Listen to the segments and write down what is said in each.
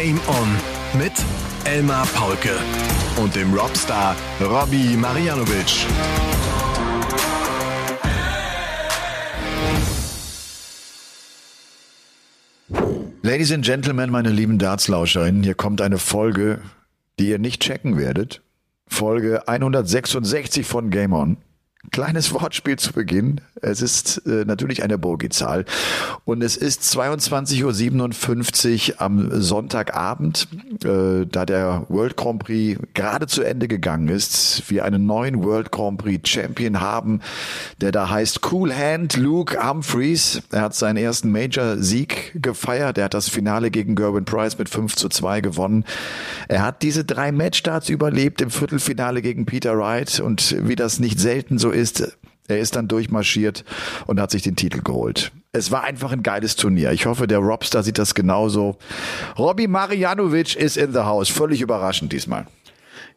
Game On mit Elmar Paulke und dem Robstar Robbie Marianovic. Ladies and Gentlemen, meine lieben Dartslauscherinnen, hier kommt eine Folge, die ihr nicht checken werdet. Folge 166 von Game On. Kleines Wortspiel zu Beginn. Es ist äh, natürlich eine Bogey-Zahl. Und es ist 22.57 Uhr am Sonntagabend, äh, da der World Grand Prix gerade zu Ende gegangen ist. Wir einen neuen World Grand Prix Champion haben, der da heißt Cool Hand Luke Humphreys. Er hat seinen ersten Major-Sieg gefeiert. Er hat das Finale gegen Gerwin Price mit 5 zu 2 gewonnen. Er hat diese drei Matchstarts überlebt im Viertelfinale gegen Peter Wright. Und wie das nicht selten so ist, er ist dann durchmarschiert und hat sich den Titel geholt. Es war einfach ein geiles Turnier. Ich hoffe, der Robstar sieht das genauso. Robbie Marianovic ist in the house. Völlig überraschend diesmal.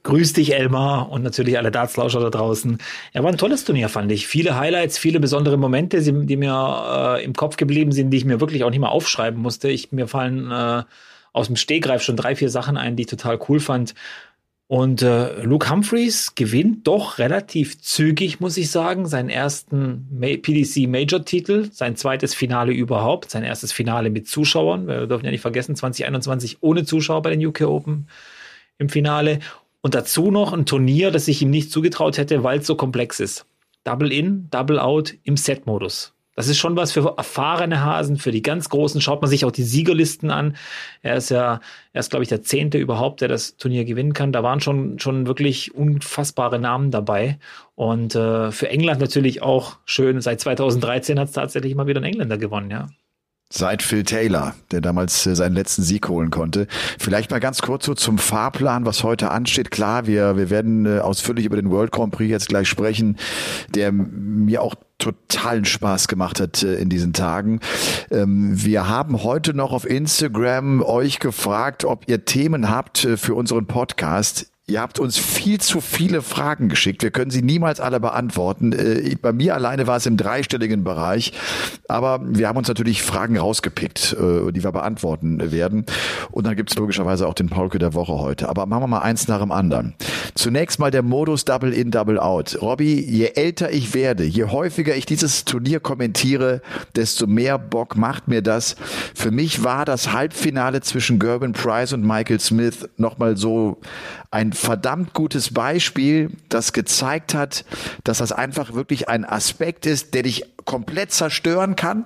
Grüß dich, Elmar, und natürlich alle Dartslauscher da draußen. Er war ein tolles Turnier, fand ich. Viele Highlights, viele besondere Momente, die mir äh, im Kopf geblieben sind, die ich mir wirklich auch nicht mal aufschreiben musste. Ich, mir fallen äh, aus dem Stegreif schon drei, vier Sachen ein, die ich total cool fand. Und äh, Luke Humphreys gewinnt doch relativ zügig, muss ich sagen, seinen ersten PDC Major-Titel, sein zweites Finale überhaupt, sein erstes Finale mit Zuschauern. Wir dürfen ja nicht vergessen, 2021 ohne Zuschauer bei den UK Open im Finale. Und dazu noch ein Turnier, das ich ihm nicht zugetraut hätte, weil es so komplex ist. Double in, Double out im Set-Modus. Das ist schon was für erfahrene Hasen, für die ganz Großen. Schaut man sich auch die Siegerlisten an. Er ist ja, er ist, glaube ich, der Zehnte überhaupt, der das Turnier gewinnen kann. Da waren schon, schon wirklich unfassbare Namen dabei. Und äh, für England natürlich auch schön. Seit 2013 hat es tatsächlich mal wieder ein Engländer gewonnen, ja. Seit Phil Taylor, der damals äh, seinen letzten Sieg holen konnte. Vielleicht mal ganz kurz so zum Fahrplan, was heute ansteht. Klar, wir, wir werden äh, ausführlich über den World Grand Prix jetzt gleich sprechen, der mir auch totalen Spaß gemacht hat äh, in diesen Tagen. Ähm, wir haben heute noch auf Instagram euch gefragt, ob ihr Themen habt für unseren Podcast. Ihr habt uns viel zu viele Fragen geschickt. Wir können sie niemals alle beantworten. Äh, bei mir alleine war es im dreistelligen Bereich. Aber wir haben uns natürlich Fragen rausgepickt, äh, die wir beantworten werden. Und dann gibt es logischerweise auch den Paulke der Woche heute. Aber machen wir mal eins nach dem anderen. Zunächst mal der Modus Double In, Double Out. Robby, je älter ich werde, je häufiger ich dieses Turnier kommentiere, desto mehr Bock macht mir das. Für mich war das Halbfinale zwischen Gerben Price und Michael Smith nochmal so ein verdammt gutes Beispiel, das gezeigt hat, dass das einfach wirklich ein Aspekt ist, der dich komplett zerstören kann.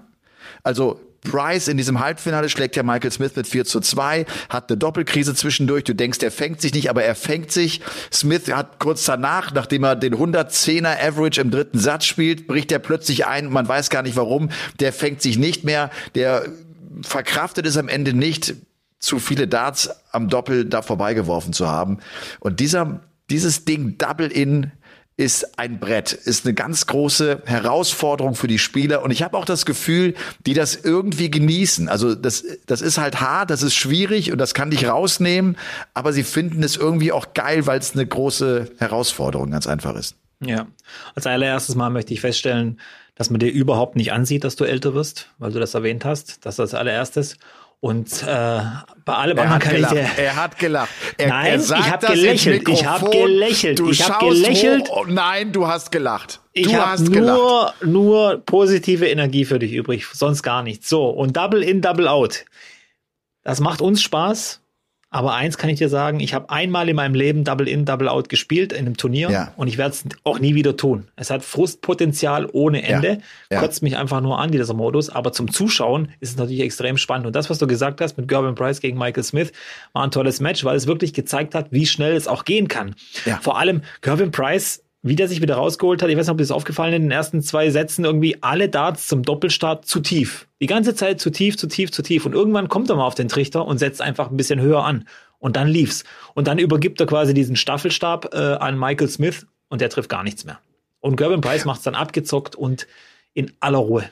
Also Price in diesem Halbfinale schlägt ja Michael Smith mit 4 zu 2, hat eine Doppelkrise zwischendurch. Du denkst, er fängt sich nicht, aber er fängt sich. Smith hat kurz danach, nachdem er den 110er Average im dritten Satz spielt, bricht er plötzlich ein. Man weiß gar nicht warum. Der fängt sich nicht mehr. Der verkraftet es am Ende nicht zu viele Darts am Doppel da vorbeigeworfen zu haben. Und dieser, dieses Ding Double In ist ein Brett, ist eine ganz große Herausforderung für die Spieler. Und ich habe auch das Gefühl, die das irgendwie genießen. Also das, das ist halt hart, das ist schwierig und das kann dich rausnehmen, aber sie finden es irgendwie auch geil, weil es eine große Herausforderung ganz einfach ist. Ja, als allererstes Mal möchte ich feststellen, dass man dir überhaupt nicht ansieht, dass du älter wirst, weil du das erwähnt hast. Das ist als allererstes. Und äh, bei allem anderen kann gelacht. ich dir. Er hat gelacht. Er, nein, er ich habe gelächelt. Ich habe gelächelt. Du ich habe gelächelt. Hoch. nein, du hast gelacht. Ich habe nur, gelacht. nur positive Energie für dich übrig, sonst gar nichts. So, und Double in, Double out. Das macht uns Spaß. Aber eins kann ich dir sagen, ich habe einmal in meinem Leben Double In, Double Out gespielt in einem Turnier ja. und ich werde es auch nie wieder tun. Es hat Frustpotenzial ohne Ende, Ja. Ja. kotzt mich einfach nur an, dieser Modus. Aber zum Zuschauen ist es natürlich extrem spannend. Und das, was du gesagt hast mit Gervin Price gegen Michael Smith, war ein tolles Match, weil es wirklich gezeigt hat, wie schnell es auch gehen kann. Vor allem Gervin Price wie der sich wieder rausgeholt hat, ich weiß nicht, ob dir das aufgefallen ist, in den ersten zwei Sätzen irgendwie alle Darts zum Doppelstart zu tief. Die ganze Zeit zu tief, zu tief, zu tief. Und irgendwann kommt er mal auf den Trichter und setzt einfach ein bisschen höher an. Und dann lief's. Und dann übergibt er quasi diesen Staffelstab äh, an Michael Smith und der trifft gar nichts mehr. Und Gerben Price macht's dann abgezockt und in aller Ruhe.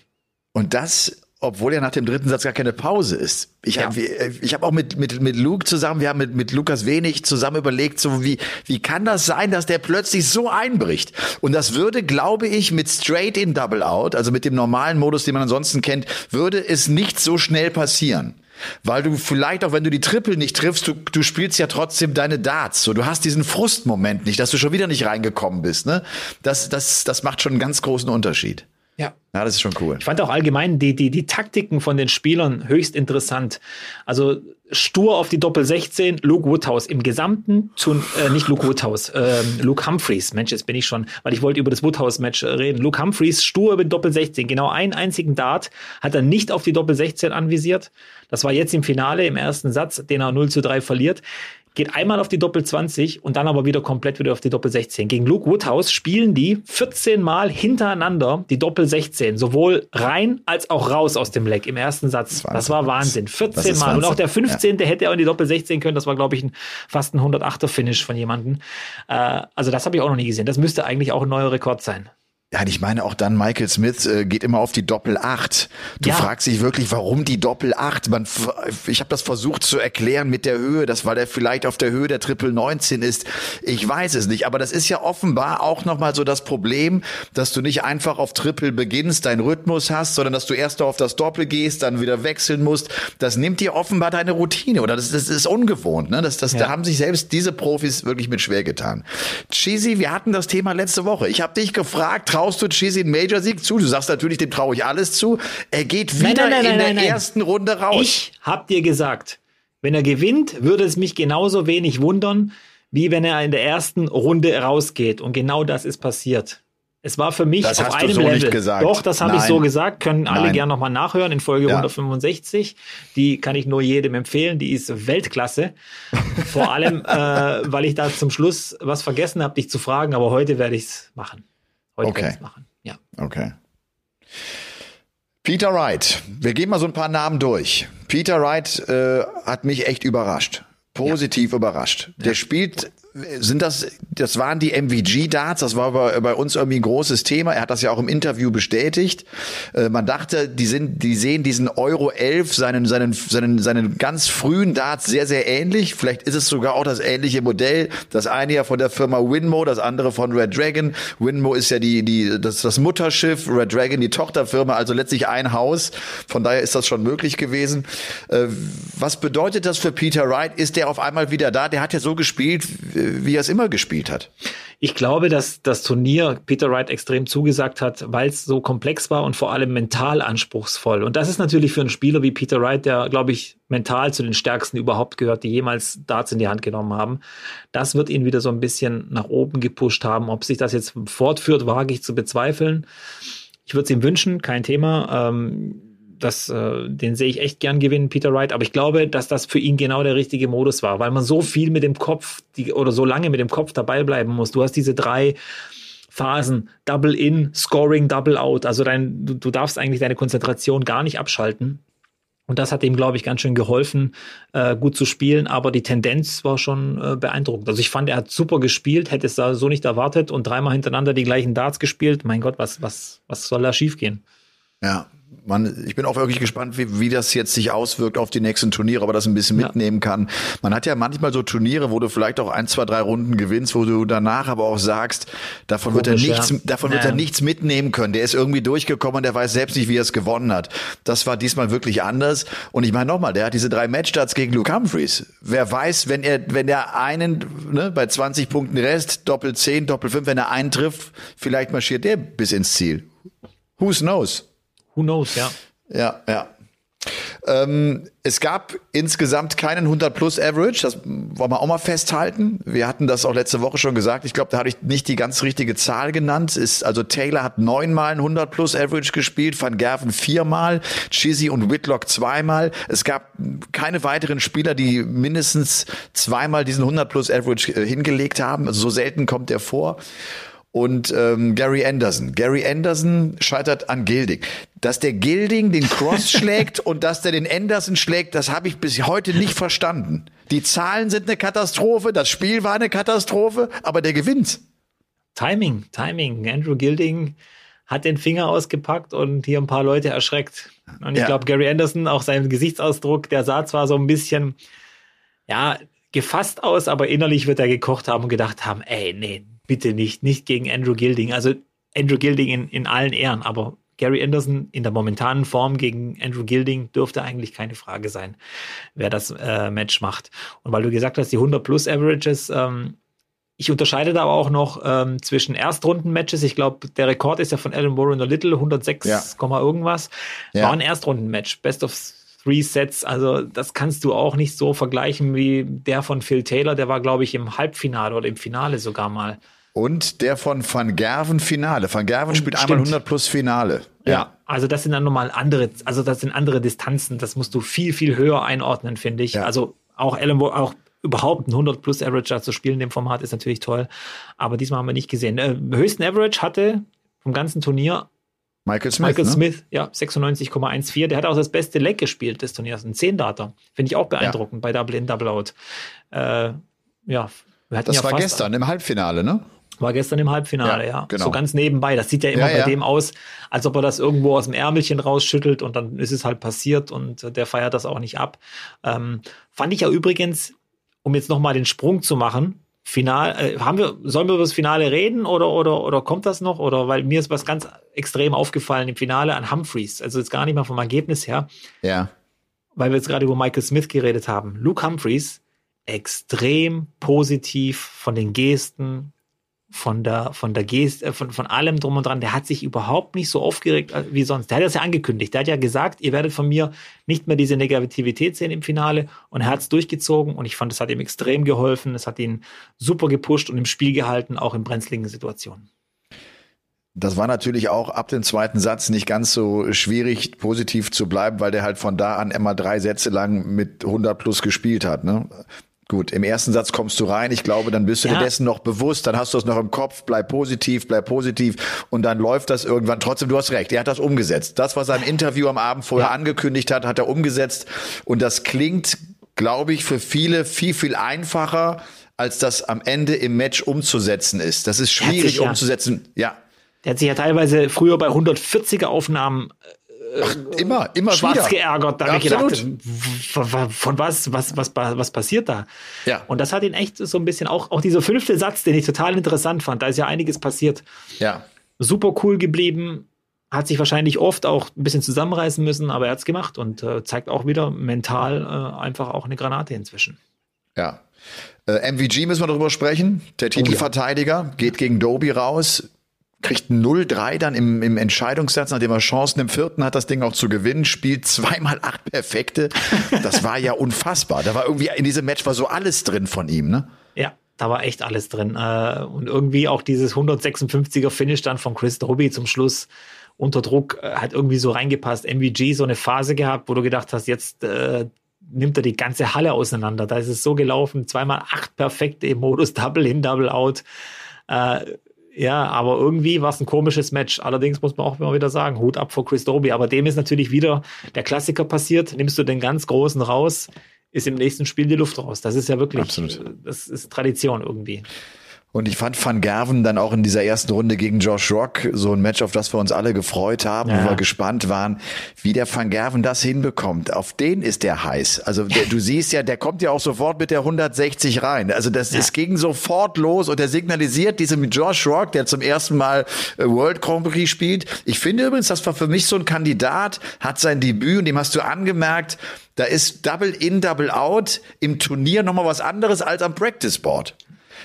Und das, obwohl ja nach dem dritten Satz gar keine Pause ist. Ich Ja. habe ich hab auch mit, mit, mit Luke zusammen, wir haben mit, mit Lukas Wenig zusammen überlegt, so wie, wie kann das sein, dass der plötzlich so einbricht? Und das würde, glaube ich, mit Straight in Double Out, also mit dem normalen Modus, den man ansonsten kennt, würde es nicht so schnell passieren. weil du vielleicht auch, wenn du die Triple nicht triffst, du, du spielst ja trotzdem deine Darts. So, du hast diesen Frustmoment nicht, dass du schon wieder nicht reingekommen bist. Ne? Das, das, das macht schon einen ganz großen Unterschied. Ja. Ja, das ist schon cool. Ich fand auch allgemein die, die, die Taktiken von den Spielern höchst interessant. Also stur auf die Doppel 16, Luke Woodhouse im Gesamten zu, äh, nicht Luke Woodhouse, äh, Luke Humphreys. Mensch, jetzt bin ich schon, weil ich wollte über das Woodhouse-Match reden. Luke Humphreys stur über die Doppel 16. Genau einen einzigen Dart hat er nicht auf die Doppel 16 anvisiert. Das war jetzt im Finale, im ersten Satz, den er 0 zu 3 verliert geht einmal auf die Doppel 20 und dann aber wieder komplett wieder auf die Doppel 16. Gegen Luke Woodhouse spielen die 14 Mal hintereinander die Doppel 16, sowohl rein als auch raus aus dem Leck im ersten Satz. Das, das war Wahnsinn. 14 Mal. Wahnsinn. Und auch der 15. Ja. hätte auch in die Doppel 16 können. Das war, glaube ich, ein, fast ein 108er Finish von jemandem. Äh, also das habe ich auch noch nie gesehen. Das müsste eigentlich auch ein neuer Rekord sein. Ja, ich meine auch dann Michael Smith äh, geht immer auf die Doppel 8. Du ja. fragst dich wirklich, warum die Doppel 8? Man, ich habe das versucht zu erklären mit der Höhe, das weil er vielleicht auf der Höhe der Triple 19 ist. Ich weiß es nicht, aber das ist ja offenbar auch nochmal so das Problem, dass du nicht einfach auf Triple beginnst, deinen Rhythmus hast, sondern dass du erst auf das Doppel gehst, dann wieder wechseln musst. Das nimmt dir offenbar deine Routine oder das, das ist ungewohnt. Ne? Das, das, ja. Da haben sich selbst diese Profis wirklich mit schwer getan. Cheesy, wir hatten das Thema letzte Woche. Ich habe dich gefragt, traust du Cheesy einen Major-Sieg zu? Du sagst natürlich, dem traue ich alles zu. Er geht wieder nein, nein, nein, in der ersten Runde raus. Ich hab dir gesagt, wenn er gewinnt, würde es mich genauso wenig wundern, wie wenn er in der ersten Runde rausgeht. Und genau das ist passiert. Es war für mich das auf einem so Level. Doch, das habe ich so gesagt. Können alle Nein. gern nochmal nachhören in Folge ja. 165. Die kann ich nur jedem empfehlen. Die ist Weltklasse. Vor allem, äh, weil ich da zum Schluss was vergessen habe, dich zu fragen. Aber heute werde ich es machen. Heute okay. werde ich machen. Ja. Okay. Peter Wright. Wir gehen mal so ein paar Namen durch. Peter Wright äh, hat mich echt überrascht. Positiv ja. überrascht. Der spielt sind das, das waren die MVG-Darts, das war bei, bei, uns irgendwie ein großes Thema. Er hat das ja auch im Interview bestätigt. Äh, man dachte, die sind, die sehen diesen Euro 11, seinen, seinen, seinen, seinen ganz frühen Darts sehr, sehr ähnlich. Vielleicht ist es sogar auch das ähnliche Modell. Das eine ja von der Firma Winmo, das andere von Red Dragon. Winmo ist ja die, die, das, das Mutterschiff, Red Dragon die Tochterfirma, also letztlich ein Haus. Von daher ist das schon möglich gewesen. Äh, was bedeutet das für Peter Wright? Ist der auf einmal wieder da? Der hat ja so gespielt, wie er es immer gespielt hat. Ich glaube, dass das Turnier Peter Wright extrem zugesagt hat, weil es so komplex war und vor allem mental anspruchsvoll. Und das ist natürlich für einen Spieler wie Peter Wright, der, glaube ich, mental zu den stärksten überhaupt gehört, die jemals Darts in die Hand genommen haben. Das wird ihn wieder so ein bisschen nach oben gepusht haben. Ob sich das jetzt fortführt, wage ich zu bezweifeln. Ich würde es ihm wünschen, kein Thema. Ähm, das, äh, den sehe ich echt gern gewinnen, Peter Wright. Aber ich glaube, dass das für ihn genau der richtige Modus war, weil man so viel mit dem Kopf die, oder so lange mit dem Kopf dabei bleiben muss. Du hast diese drei Phasen, Double In, Scoring, Double Out. Also dein, du, du darfst eigentlich deine Konzentration gar nicht abschalten. Und das hat ihm, glaube ich, ganz schön geholfen, äh, gut zu spielen. Aber die Tendenz war schon äh, beeindruckend. Also ich fand, er hat super gespielt, hätte es da so nicht erwartet und dreimal hintereinander die gleichen Darts gespielt. Mein Gott, was, was, was soll da schiefgehen? Ja, man, ich bin auch wirklich gespannt, wie, wie das jetzt sich auswirkt auf die nächsten Turniere, aber das ein bisschen mitnehmen kann. Man hat ja manchmal so Turniere, wo du vielleicht auch ein, zwei, drei Runden gewinnst, wo du danach aber auch sagst, davon Komisch, wird er nichts, ja. davon ja. wird er nichts mitnehmen können. Der ist irgendwie durchgekommen, der weiß selbst nicht, wie er es gewonnen hat. Das war diesmal wirklich anders. Und ich meine nochmal, der hat diese drei Matchstarts gegen Luke Humphreys. Wer weiß, wenn er, wenn er einen, ne, bei 20 Punkten Rest, Doppel 10, Doppel 5, wenn er einen trifft, vielleicht marschiert der bis ins Ziel. Who knows? Who knows, ja. Ja, ja. Ähm, es gab insgesamt keinen 100 plus Average, das wollen wir auch mal festhalten. Wir hatten das auch letzte Woche schon gesagt. Ich glaube, da habe ich nicht die ganz richtige Zahl genannt. Ist, also Taylor hat neunmal ein 100 plus Average gespielt, Van Gerven viermal, Chizzy und Whitlock zweimal. Es gab keine weiteren Spieler, die mindestens zweimal diesen 100 plus Average äh, hingelegt haben. Also so selten kommt er vor und ähm, Gary Anderson. Gary Anderson scheitert an Gilding. Dass der Gilding den Cross schlägt und dass der den Anderson schlägt, das habe ich bis heute nicht verstanden. Die Zahlen sind eine Katastrophe, das Spiel war eine Katastrophe, aber der gewinnt. Timing, Timing. Andrew Gilding hat den Finger ausgepackt und hier ein paar Leute erschreckt. Und ich ja. glaube, Gary Anderson, auch sein Gesichtsausdruck, der sah zwar so ein bisschen, ja, gefasst aus, aber innerlich wird er gekocht haben und gedacht haben, ey, nee, bitte nicht, nicht gegen Andrew Gilding. Also Andrew Gilding in, in allen Ehren, aber Gary Anderson in der momentanen Form gegen Andrew Gilding dürfte eigentlich keine Frage sein, wer das äh, Match macht. Und weil du gesagt hast, die 100 plus Averages, ähm, ich unterscheide da aber auch noch ähm, zwischen Erstrunden-Matches. Ich glaube, der Rekord ist ja von Alan Warren Little, 106, ja. irgendwas. Ja. War ein Erstrunden-Match, Best of Three Sets. Also das kannst du auch nicht so vergleichen wie der von Phil Taylor. Der war, glaube ich, im Halbfinale oder im Finale sogar mal. Und der von Van Gerven Finale. Van Gerven spielt Stimmt. einmal 100 plus Finale. Ja. ja. also das sind dann nochmal andere, also das sind andere Distanzen. Das musst du viel, viel höher einordnen, finde ich. Ja. Also auch Alan, auch überhaupt ein 100 plus Average zu spielen in dem Format ist natürlich toll. Aber diesmal haben wir nicht gesehen. Äh, höchsten Average hatte vom ganzen Turnier Michael Smith. Michael ne? Smith, ja, 96,14. Der hat auch das beste Leg gespielt des Turniers, ein 10-Data. Finde ich auch beeindruckend ja. bei Double In, Double Out. Äh, ja, das ja war gestern im Halbfinale, ne? War gestern im Halbfinale, ja. ja. Genau. So ganz nebenbei. Das sieht ja immer ja, bei ja. dem aus, als ob er das irgendwo aus dem Ärmelchen rausschüttelt und dann ist es halt passiert und der feiert das auch nicht ab. Ähm, fand ich ja übrigens, um jetzt nochmal den Sprung zu machen, Final, äh, haben wir, sollen wir über das Finale reden oder, oder, oder kommt das noch? Oder weil mir ist was ganz extrem aufgefallen im Finale an Humphreys. Also jetzt gar nicht mal vom Ergebnis her. Ja. Weil wir jetzt gerade über Michael Smith geredet haben. Luke Humphreys, extrem positiv von den Gesten, von der, von der Gest, äh, von, von allem drum und dran. Der hat sich überhaupt nicht so aufgeregt äh, wie sonst. Der hat das ja angekündigt. Der hat ja gesagt, ihr werdet von mir nicht mehr diese Negativität sehen im Finale. Und er hat es durchgezogen. Und ich fand, es hat ihm extrem geholfen. Es hat ihn super gepusht und im Spiel gehalten, auch in brenzligen Situationen. Das war natürlich auch ab dem zweiten Satz nicht ganz so schwierig, positiv zu bleiben, weil der halt von da an immer drei Sätze lang mit 100 plus gespielt hat. Ne? Gut, im ersten Satz kommst du rein. Ich glaube, dann bist du ja. dir dessen noch bewusst. Dann hast du es noch im Kopf. Bleib positiv, bleib positiv. Und dann läuft das irgendwann. Trotzdem, du hast recht. Er hat das umgesetzt. Das, was er im Interview am Abend vorher ja. angekündigt hat, hat er umgesetzt. Und das klingt, glaube ich, für viele viel, viel einfacher, als das am Ende im Match umzusetzen ist. Das ist schwierig umzusetzen. Ja. Der hat sich ja teilweise früher bei 140er Aufnahmen Ach, immer, immer schwarz wieder. geärgert. Da habe ich gedacht, von was, was, was, was passiert da? Ja. Und das hat ihn echt so ein bisschen, auch, auch dieser fünfte Satz, den ich total interessant fand, da ist ja einiges passiert. Ja. Super cool geblieben, hat sich wahrscheinlich oft auch ein bisschen zusammenreißen müssen, aber er hat es gemacht und äh, zeigt auch wieder mental äh, einfach auch eine Granate inzwischen. Ja. Äh, MVG müssen wir darüber sprechen. Der Titelverteidiger oh, ja. geht gegen Doby raus kriegt 0-3 dann im, im Entscheidungssatz, nachdem er Chancen im vierten hat, das Ding auch zu gewinnen, spielt zweimal acht Perfekte. Das war ja unfassbar. Da war irgendwie in diesem Match war so alles drin von ihm, ne? Ja, da war echt alles drin. Äh, und irgendwie auch dieses 156er Finish dann von Chris Doby zum Schluss unter Druck äh, hat irgendwie so reingepasst. MVG so eine Phase gehabt, wo du gedacht hast, jetzt äh, nimmt er die ganze Halle auseinander. Da ist es so gelaufen, zweimal acht perfekte im Modus Double in, Double out. Äh, ja, aber irgendwie war es ein komisches Match. Allerdings muss man auch immer wieder sagen, Hut ab vor Chris Doby. Aber dem ist natürlich wieder der Klassiker passiert. Nimmst du den ganz Großen raus, ist im nächsten Spiel die Luft raus. Das ist ja wirklich, Absolut. das ist Tradition irgendwie. Und ich fand Van Gerven dann auch in dieser ersten Runde gegen Josh Rock so ein Match, auf das wir uns alle gefreut haben, ja. wo wir gespannt waren, wie der Van Gerven das hinbekommt. Auf den ist der heiß. Also der, du siehst ja, der kommt ja auch sofort mit der 160 rein. Also das, ja. es ging sofort los und er signalisiert diesem Josh Rock, der zum ersten Mal äh, World Grand Prix spielt. Ich finde übrigens, das war für mich so ein Kandidat, hat sein Debüt und dem hast du angemerkt, da ist Double in, Double out im Turnier nochmal was anderes als am Practice Board.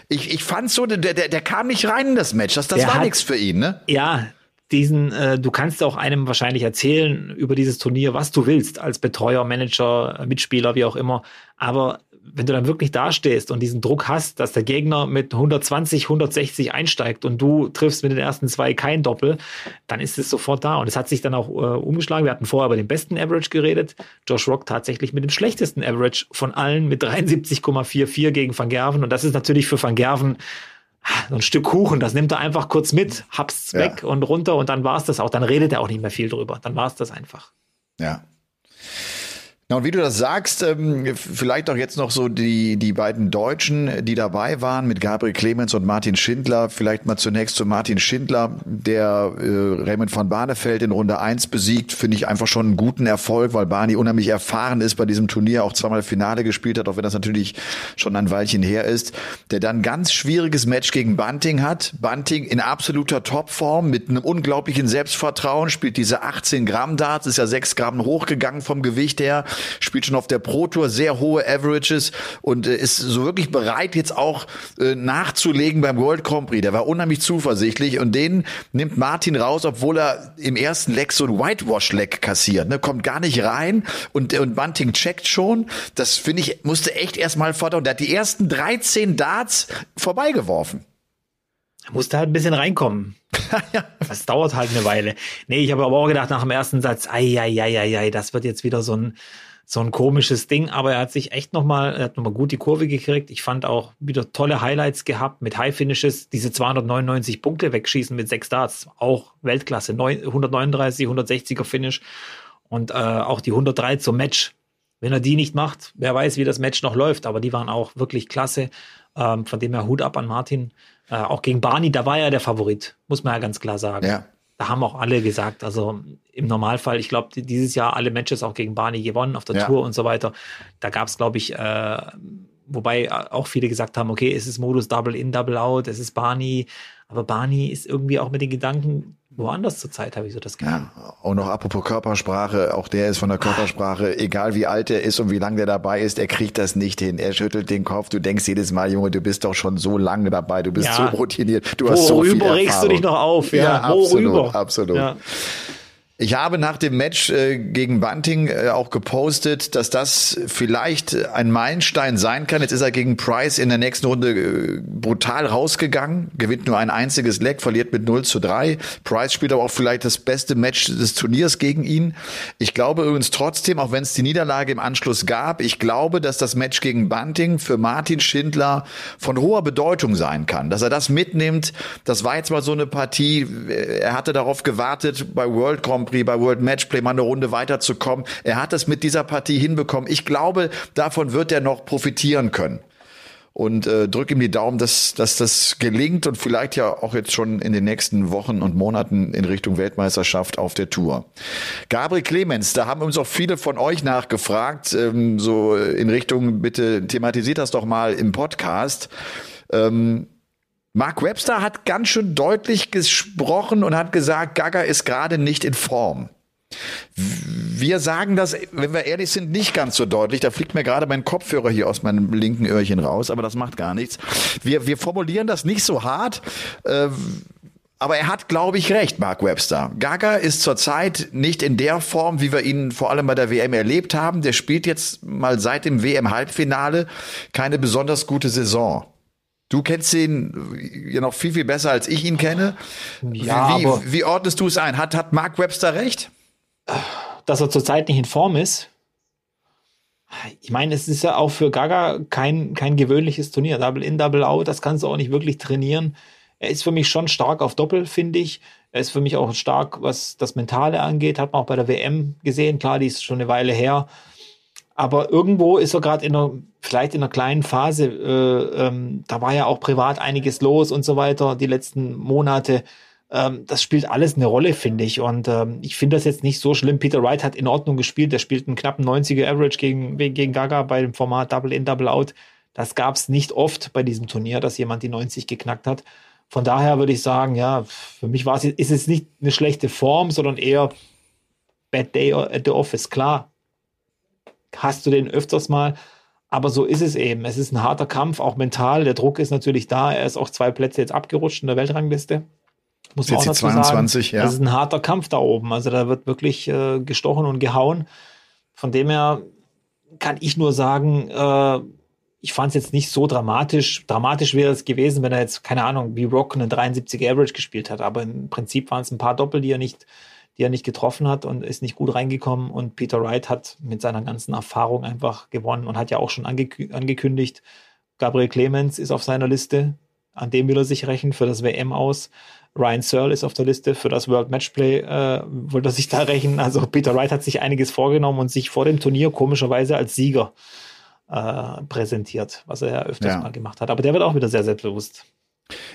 Ich, ich fand so, der, der, der kam nicht rein in das Match. Das, das war nichts für ihn, ne? Ja, diesen, äh, du kannst auch einem wahrscheinlich erzählen über dieses Turnier, was du willst, als Betreuer, Manager, Mitspieler, wie auch immer. Aber wenn du dann wirklich dastehst und diesen Druck hast, dass der Gegner mit 120, 160 einsteigt und du triffst mit den ersten zwei kein Doppel, dann ist es sofort da. Und es hat sich dann auch äh, umgeschlagen. Wir hatten vorher über den besten Average geredet. Josh Rock tatsächlich mit dem schlechtesten Average von allen mit 73,44 gegen Van Gerven. Und das ist natürlich für Van Gerven so ein Stück Kuchen, das nimmt er einfach kurz mit, hab's weg ja. und runter und dann war's das auch. Dann redet er auch nicht mehr viel drüber. Dann war's das einfach. Ja. Na, und wie du das sagst, ähm, vielleicht auch jetzt noch so die, die beiden Deutschen, die dabei waren, mit Gabriel Clemens und Martin Schindler. Vielleicht mal zunächst zu Martin Schindler, der äh, Raymond van Barneveld in Runde eins besiegt, finde ich einfach schon einen guten Erfolg, weil Barney unheimlich erfahren ist bei diesem Turnier, auch zweimal Finale gespielt hat, auch wenn das natürlich schon ein Weilchen her ist. Der dann ganz schwieriges Match gegen Bunting hat. Bunting in absoluter Topform mit einem unglaublichen Selbstvertrauen, spielt diese 18 Gramm Darts, ist ja 6 Gramm hochgegangen vom Gewicht her spielt schon auf der Pro Tour sehr hohe Averages und äh, ist so wirklich bereit, jetzt auch äh, nachzulegen beim World Grand Prix. Der war unheimlich zuversichtlich und den nimmt Martin raus, obwohl er im ersten Leck so ein Whitewash-Leck kassiert. Ne? Kommt gar nicht rein und, und Bunting checkt schon. Das finde ich, musste echt erstmal fordern. Der hat die ersten 13 Darts vorbeigeworfen. Er musste halt ein bisschen reinkommen. Das dauert halt eine Weile. Nee, ich habe aber auch gedacht nach dem ersten Satz, ei, ei, ei, ei, ei, das wird jetzt wieder so ein, so ein komisches Ding, aber er hat sich echt nochmal, er hat nochmal gut die Kurve gekriegt. Ich fand auch wieder tolle Highlights gehabt mit High Finishes, diese 299 Punkte wegschießen mit sechs Darts, auch Weltklasse, 139, 160er Finish und äh, auch die 103 zum Match. Wenn er die nicht macht, wer weiß, wie das Match noch läuft, aber die waren auch wirklich klasse. Ähm, von dem her Hut ab an Martin. Äh, auch gegen Barney, da war er der Favorit, muss man ja ganz klar sagen. Ja da haben auch alle gesagt, also im Normalfall, ich glaube, dieses Jahr alle Matches auch gegen Barney gewonnen auf der ja. Tour und so weiter. Da gab es, glaube ich, äh, wobei auch viele gesagt haben, okay, es ist Modus Double In, Double Out, es ist Barney, aber Barney ist irgendwie auch mit den Gedanken woanders zur Zeit, habe ich so das Gefühl. Ja, und noch apropos Körpersprache, auch der ist von der Körpersprache, egal wie alt er ist und wie lange der dabei ist, er kriegt das nicht hin. Er schüttelt den Kopf, du denkst jedes Mal, Junge, du bist doch schon so lange dabei, du bist ja. so routiniert, du hast so viel Worüber regst du dich noch auf? Ja, ja absolut, absolut. Ich habe nach dem Match äh, gegen Bunting äh, auch gepostet, dass das vielleicht ein Meilenstein sein kann. Jetzt ist er gegen Price in der nächsten Runde äh, brutal rausgegangen, gewinnt nur ein einziges Leck, verliert mit 0 zu 3. Price spielt aber auch vielleicht das beste Match des Turniers gegen ihn. Ich glaube übrigens trotzdem, auch wenn es die Niederlage im Anschluss gab, ich glaube, dass das Match gegen Bunting für Martin Schindler von hoher Bedeutung sein kann. Dass er das mitnimmt, das war jetzt mal so eine Partie, er hatte darauf gewartet bei World Prix, bei World Matchplay mal eine Runde weiterzukommen. Er hat es mit dieser Partie hinbekommen. Ich glaube, davon wird er noch profitieren können und äh, drück ihm die Daumen, dass, dass das gelingt und vielleicht ja auch jetzt schon in den nächsten Wochen und Monaten in Richtung Weltmeisterschaft auf der Tour. Gabriel Clemens, da haben uns auch viele von euch nachgefragt, ähm, so in Richtung, bitte thematisiert das doch mal im Podcast. Ähm, Mark Webster hat ganz schön deutlich gesprochen und hat gesagt, Gaga ist gerade nicht in Form. Wir sagen das, wenn wir ehrlich sind, nicht ganz so deutlich. Da fliegt mir gerade mein Kopfhörer hier aus meinem linken Öhrchen raus, aber das macht gar nichts. Wir, wir formulieren das nicht so hart. Äh, aber er hat, glaube ich, recht, Mark Webster. Gaga ist zurzeit nicht in der Form, wie wir ihn vor allem bei der WM erlebt haben. Der spielt jetzt mal seit dem WM-Halbfinale keine besonders gute Saison. Du kennst ihn ja noch viel, viel besser, als ich ihn kenne. Ja, wie, wie, wie ordnest du es ein? Hat, hat Mark Webster recht? Dass er zurzeit nicht in Form ist. Ich meine, es ist ja auch für Gaga kein, kein gewöhnliches Turnier. Double in, Double out, das kannst du auch nicht wirklich trainieren. Er ist für mich schon stark auf Doppel, finde ich. Er ist für mich auch stark, was das Mentale angeht. Hat man auch bei der WM gesehen. Klar, die ist schon eine Weile her. Aber irgendwo ist er gerade in einer, vielleicht in einer kleinen Phase, äh, ähm, da war ja auch privat einiges los und so weiter, die letzten Monate. Ähm, das spielt alles eine Rolle, finde ich. Und ähm, ich finde das jetzt nicht so schlimm. Peter Wright hat in Ordnung gespielt. Der spielt einen knappen 90er Average gegen, gegen Gaga bei dem Format Double In, Double Out. Das gab es nicht oft bei diesem Turnier, dass jemand die 90 geknackt hat. Von daher würde ich sagen, ja, für mich war es, ist es nicht eine schlechte Form, sondern eher Bad Day at the Office. Klar, hast du den öfters mal. Aber so ist es eben. Es ist ein harter Kampf, auch mental. Der Druck ist natürlich da. Er ist auch zwei Plätze jetzt abgerutscht in der Weltrangliste. Muss man auch dazu 22, sagen. Ja. Das ist ein harter Kampf da oben. Also da wird wirklich äh, gestochen und gehauen. Von dem her kann ich nur sagen, äh, ich fand es jetzt nicht so dramatisch. Dramatisch wäre es gewesen, wenn er jetzt, keine Ahnung, wie Rock einen 73 Average gespielt hat. Aber im Prinzip waren es ein paar Doppel, die er nicht die er nicht getroffen hat und ist nicht gut reingekommen. Und Peter Wright hat mit seiner ganzen Erfahrung einfach gewonnen und hat ja auch schon angekü angekündigt, Gabriel Clemens ist auf seiner Liste. An dem will er sich rächen für das WM aus. Ryan Searle ist auf der Liste für das World Matchplay, äh, wollte er sich da rächen. Also Peter Wright hat sich einiges vorgenommen und sich vor dem Turnier komischerweise als Sieger äh, präsentiert, was er ja öfters ja. mal gemacht hat. Aber der wird auch wieder sehr selbstbewusst.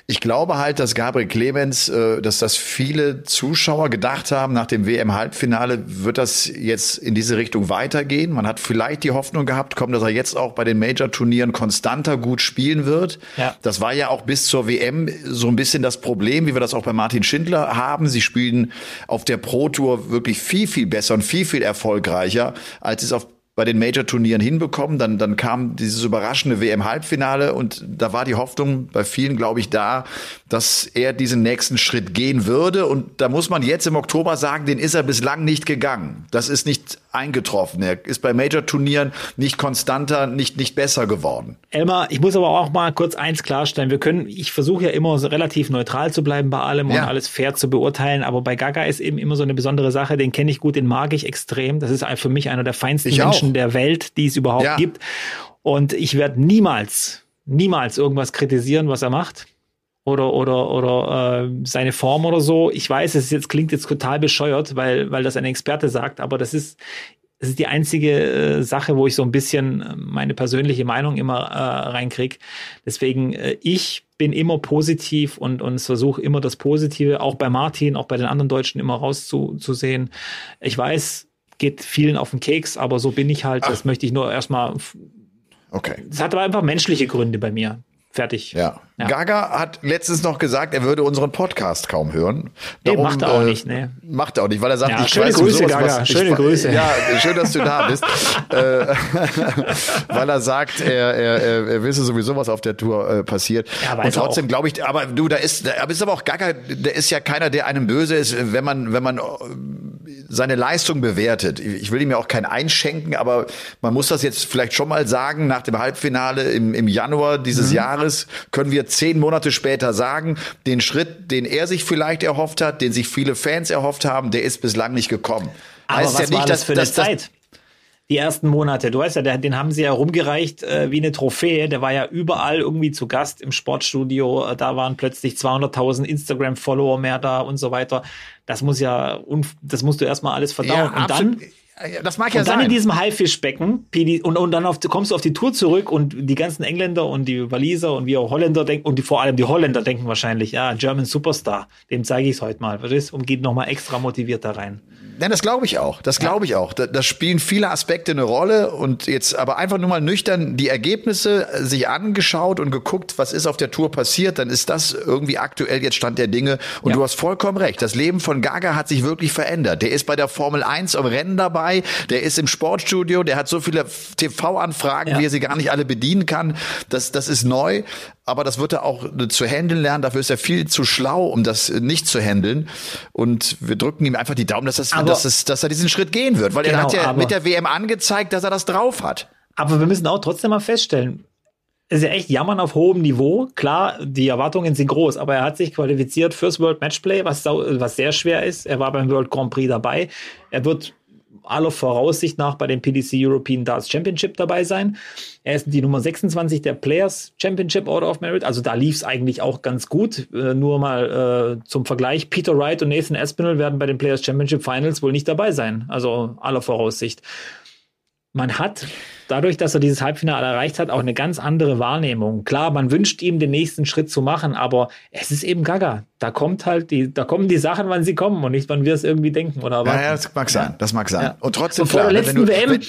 Ich glaube halt, dass Gabriel Clemens, äh, dass das viele Zuschauer gedacht haben, nach dem WM-Halbfinale wird das jetzt in diese Richtung weitergehen. Man hat vielleicht die Hoffnung gehabt, kommt, dass er jetzt auch bei den Major-Turnieren konstanter gut spielen wird. Ja. Das war ja auch bis zur WM so ein bisschen das Problem, wie wir das auch bei Martin Schindler haben. Sie spielen auf der Pro-Tour wirklich viel, viel besser und viel, viel erfolgreicher, als es auf bei den Major-Turnieren hinbekommen. Dann, dann kam dieses überraschende WM-Halbfinale und da war die Hoffnung bei vielen, glaube ich, da, dass er diesen nächsten Schritt gehen würde. Und da muss man jetzt im Oktober sagen, den ist er bislang nicht gegangen. Das ist nicht eingetroffen. Er ist bei Major-Turnieren nicht konstanter, nicht, nicht besser geworden. Elmar, ich muss aber auch mal kurz eins klarstellen. Wir können, ich versuche ja immer so relativ neutral zu bleiben bei allem ja. und alles fair zu beurteilen. Aber bei Gaga ist eben immer so eine besondere Sache. Den kenne ich gut, den mag ich extrem. Das ist für mich einer der feinsten Menschen Menschen der Welt, die es überhaupt ja. gibt. Und ich werde niemals, niemals irgendwas kritisieren, was er macht. Oder, oder, oder äh, seine Form oder so. Ich weiß, es jetzt, klingt jetzt total bescheuert, weil, weil das ein Experte sagt, aber das ist, das ist die einzige äh, Sache, wo ich so ein bisschen äh, meine persönliche Meinung immer äh, reinkriege. Deswegen, äh, ich bin immer positiv und, und versuche immer das Positive, auch bei Martin, auch bei den anderen Deutschen immer rauszusehen. Ich weiß, geht vielen auf den Keks, aber so bin ich halt. Ach. Das möchte ich nur erstmal. Okay. Das hat aber einfach menschliche Gründe bei mir. Fertig. Ja. ja. Gaga hat letztens noch gesagt, er würde unseren Podcast kaum hören. Darum, nee, macht er auch äh, nicht, ne? Macht er auch nicht, weil er sagt, ja, ich schöne weiß Grüße, sowas, Gaga. Was, schöne ich, Grüße. Ja, schön, dass du da bist. äh, weil er sagt, er, er, er wisse sowieso, was auf der Tour äh, passiert. Ja, Und trotzdem glaube ich, aber du, da ist, da ist aber auch Gaga, der ist ja keiner, der einem böse ist, wenn man, wenn man seine Leistung bewertet. Ich will ihm ja auch kein einschenken, aber man muss das jetzt vielleicht schon mal sagen, nach dem Halbfinale im, im Januar dieses mhm. Jahres können wir zehn Monate später sagen, den Schritt, den er sich vielleicht erhofft hat, den sich viele Fans erhofft haben, der ist bislang nicht gekommen. Aber heißt was ja nicht, war das dass, für eine dass, Zeit? Die ersten Monate. Du weißt ja, den haben sie ja rumgereicht äh, wie eine Trophäe. Der war ja überall irgendwie zu Gast im Sportstudio. Da waren plötzlich 200.000 Instagram-Follower mehr da und so weiter. Das muss ja, das musst du erstmal alles verdauen. Ja, und dann das mag ja und dann sein. in diesem Haifischbecken und, und dann auf, kommst du auf die Tour zurück und die ganzen Engländer und die Waliser und wie auch Holländer denken und die, vor allem die Holländer denken wahrscheinlich, ja, German Superstar, dem zeige ich es heute mal, verstehst? Und geht nochmal extra motiviert da rein. Nein, das glaube ich auch. Das glaube ich auch. Da, da, spielen viele Aspekte eine Rolle und jetzt aber einfach nur mal nüchtern die Ergebnisse sich angeschaut und geguckt, was ist auf der Tour passiert, dann ist das irgendwie aktuell jetzt Stand der Dinge. Und ja. du hast vollkommen recht. Das Leben von Gaga hat sich wirklich verändert. Der ist bei der Formel 1 am Rennen dabei, der ist im Sportstudio, der hat so viele TV-Anfragen, ja. wie er sie gar nicht alle bedienen kann. Das, das ist neu aber das wird er auch zu handeln lernen. Dafür ist er viel zu schlau, um das nicht zu handeln. Und wir drücken ihm einfach die Daumen, dass, das, aber, dass, es, dass er diesen Schritt gehen wird, weil genau, er hat ja mit der WM angezeigt, dass er das drauf hat. Aber wir müssen auch trotzdem mal feststellen, es ist ja echt Jammern auf hohem Niveau. Klar, die Erwartungen sind groß, aber er hat sich qualifiziert fürs World Matchplay, was, was sehr schwer ist. Er war beim World Grand Prix dabei. Er wird aller Voraussicht nach bei dem PDC European Darts Championship dabei sein. Er ist die Nummer 26 der Players Championship Order of Merit. Also da lief es eigentlich auch ganz gut. Äh, nur mal äh, zum Vergleich. Peter Wright und Nathan Aspinall werden bei den Players Championship Finals wohl nicht dabei sein. Also aller Voraussicht. Man hat dadurch, dass er dieses Halbfinale erreicht hat, auch eine ganz andere Wahrnehmung. Klar, man wünscht ihm den nächsten Schritt zu machen, aber es ist eben Gaga. Da kommt halt die, da kommen die Sachen, wann sie kommen und nicht, wann wir es irgendwie denken oder erwarten. Ja, ja, das mag sein, das mag sein. Ja. Und trotzdem und vor klar, der letzten du, WM, wenn,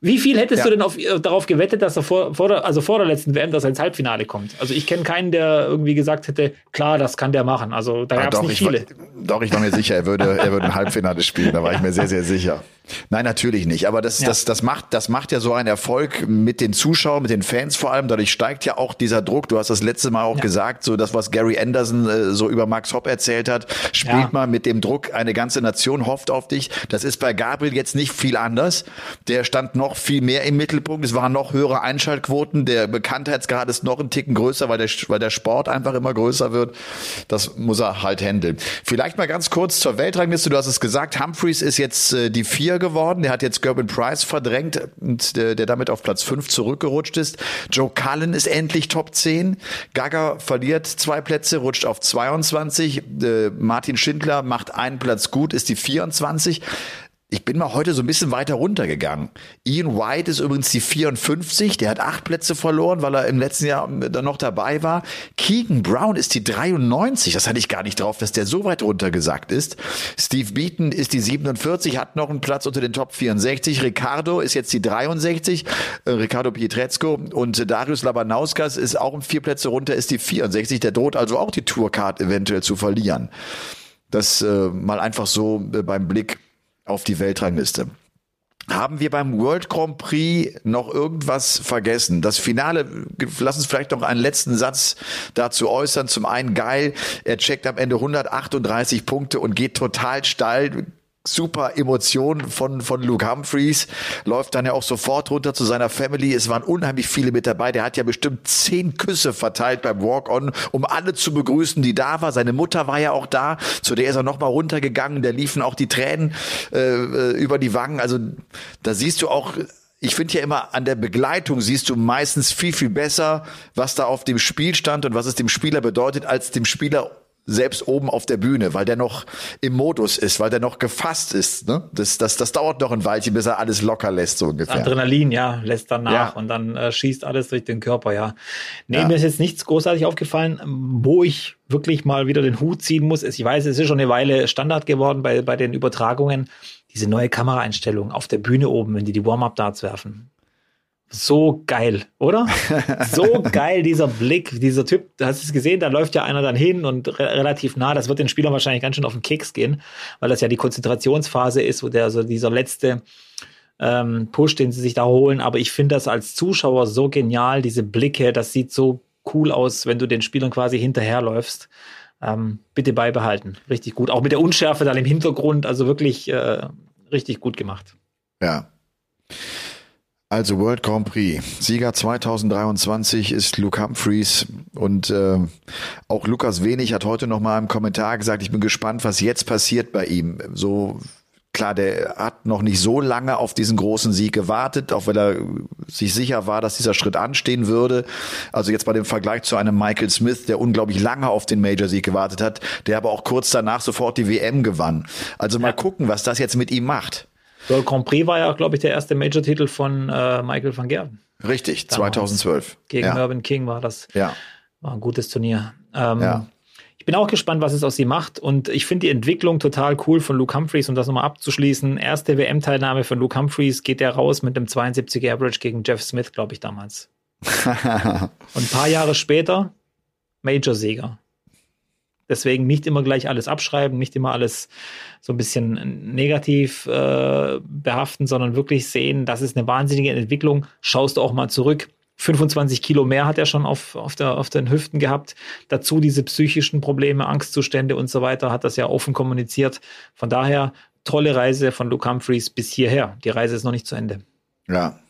wie viel hättest ja. du denn auf, darauf gewettet, dass er vor, vor der, also vor der letzten WM, dass er ins Halbfinale kommt? Also ich kenne keinen, der irgendwie gesagt hätte, klar, das kann der machen. Also da gab es nicht viele. War, doch, ich war mir sicher, er würde, er würde ein Halbfinale spielen. Da war ich mir sehr, sehr sicher. Nein, natürlich nicht. Aber das, ja. das, das macht, das macht ja so einen Erfolg mit den Zuschauern, mit den Fans vor allem. Dadurch steigt ja auch dieser Druck. Du hast das letzte Mal auch ja. gesagt, so das, was Gary Anderson äh, so über Max Hopp erzählt hat. Spielt ja. mal mit dem Druck. Eine ganze Nation hofft auf dich. Das ist bei Gabriel jetzt nicht viel anders. Der stand noch viel mehr im Mittelpunkt. Es waren noch höhere Einschaltquoten. Der Bekanntheitsgrad ist noch ein Ticken größer, weil der, weil der Sport einfach immer größer wird. Das muss er halt handeln. Vielleicht mal ganz kurz zur Weltrangliste. Du hast es gesagt, Humphreys ist jetzt äh, die vier geworden. Der hat jetzt Gerben Price verdrängt und der, der damit auf Platz 5 zurückgerutscht ist. Joe Cullen ist endlich Top 10. Gaga verliert zwei Plätze, rutscht auf 22. Äh, Martin Schindler macht einen Platz gut, ist die 24. Ich bin mal heute so ein bisschen weiter runtergegangen. Ian White ist übrigens die 54, der hat acht Plätze verloren, weil er im letzten Jahr dann noch dabei war. Keegan Brown ist die 93, das hatte ich gar nicht drauf, dass der so weit runtergesagt ist. Steve Beaton ist die 47, hat noch einen Platz unter den Top 64. Ricardo ist jetzt die 63, äh, Ricardo Pietrezco und Darius Labanauskas ist auch um vier Plätze runter, ist die 64. Der droht also auch die Tourcard eventuell zu verlieren. Das äh, mal einfach so äh, beim Blick auf die Weltrangliste. Haben wir beim World Grand Prix noch irgendwas vergessen? Das Finale, lass uns vielleicht noch einen letzten Satz dazu äußern. Zum einen geil, er checkt am Ende 138 Punkte und geht total steil, super Emotion von, von Luke Humphreys, läuft dann ja auch sofort runter zu seiner Family. Es waren unheimlich viele mit dabei. Der hat ja bestimmt zehn Küsse verteilt beim Walk-On, um alle zu begrüßen, die da war. Seine Mutter war ja auch da, zu der ist er nochmal runtergegangen. Da liefen auch die Tränen äh, äh, über die Wangen. Also da siehst du auch, ich finde ja immer an der Begleitung siehst du meistens viel, viel besser, was da auf dem Spiel stand und was es dem Spieler bedeutet, als dem Spieler selbst oben auf der Bühne, weil der noch im Modus ist, weil der noch gefasst ist. Ne? Das, das, das dauert noch ein Weilchen, bis er alles locker lässt, so ungefähr. Adrenalin, ja, lässt dann nach ja. und dann äh, schießt alles durch den Körper, ja. Nee, ja. mir ist jetzt nichts großartig aufgefallen, wo ich wirklich mal wieder den Hut ziehen muss. Ich weiß, es ist schon eine Weile Standard geworden bei, bei den Übertragungen. Diese neue Kameraeinstellung auf der Bühne oben, wenn die die Warm-Up-Darts werfen so geil, oder? So geil, dieser Blick, dieser Typ, du hast es gesehen, da läuft ja einer dann hin und re relativ nah, das wird den Spielern wahrscheinlich ganz schön auf den Keks gehen, weil das ja die Konzentrationsphase ist, wo der so dieser letzte ähm, Push, den sie sich da holen. Aber ich finde das als Zuschauer so genial, diese Blicke, das sieht so cool aus, wenn du den Spielern quasi hinterherläufst. Ähm, bitte beibehalten. Richtig gut. Auch mit der Unschärfe dann im Hintergrund, also wirklich äh, richtig gut gemacht. Ja. Also World Grand Prix. Sieger 2023 ist Luke Humphreys und äh, auch Lukas Wenig hat heute noch mal im Kommentar gesagt, ich bin gespannt, was jetzt passiert bei ihm. So klar, der hat noch nicht so lange auf diesen großen Sieg gewartet, auch weil er sich sicher war, dass dieser Schritt anstehen würde. Also jetzt bei dem Vergleich zu einem Michael Smith, der unglaublich lange auf den Major-Sieg gewartet hat, der aber auch kurz danach sofort die WM gewann. Also mal gucken, was das jetzt mit ihm macht. World Grand Prix war ja, glaube ich, der erste Major-Titel von äh, Michael van Gerven. Richtig, Damals. 2012. Gegen ja. Mervyn King war das. Ja. War ein gutes Turnier. Ähm, ja. Ich bin auch gespannt, was es aus ihm macht. Und ich finde die Entwicklung total cool von Luke Humphreys, um das nochmal abzuschließen. Erste WM-Teilnahme von Luke Humphreys geht er raus mit einem 72er Average gegen Jeff Smith, glaube ich, damals. und ein paar Jahre später Major-Sieger. Deswegen nicht immer gleich alles abschreiben, nicht immer alles so ein bisschen negativ äh, behaften, sondern wirklich sehen, das ist eine wahnsinnige Entwicklung. Schaust du auch mal zurück. 25 Kilo mehr hat er schon auf, auf, der, auf den Hüften gehabt. Dazu diese psychischen Probleme, Angstzustände und so weiter, hat das ja offen kommuniziert. Von daher tolle Reise von Luke Humphreys bis hierher. Die Reise ist noch nicht zu Ende. Ja,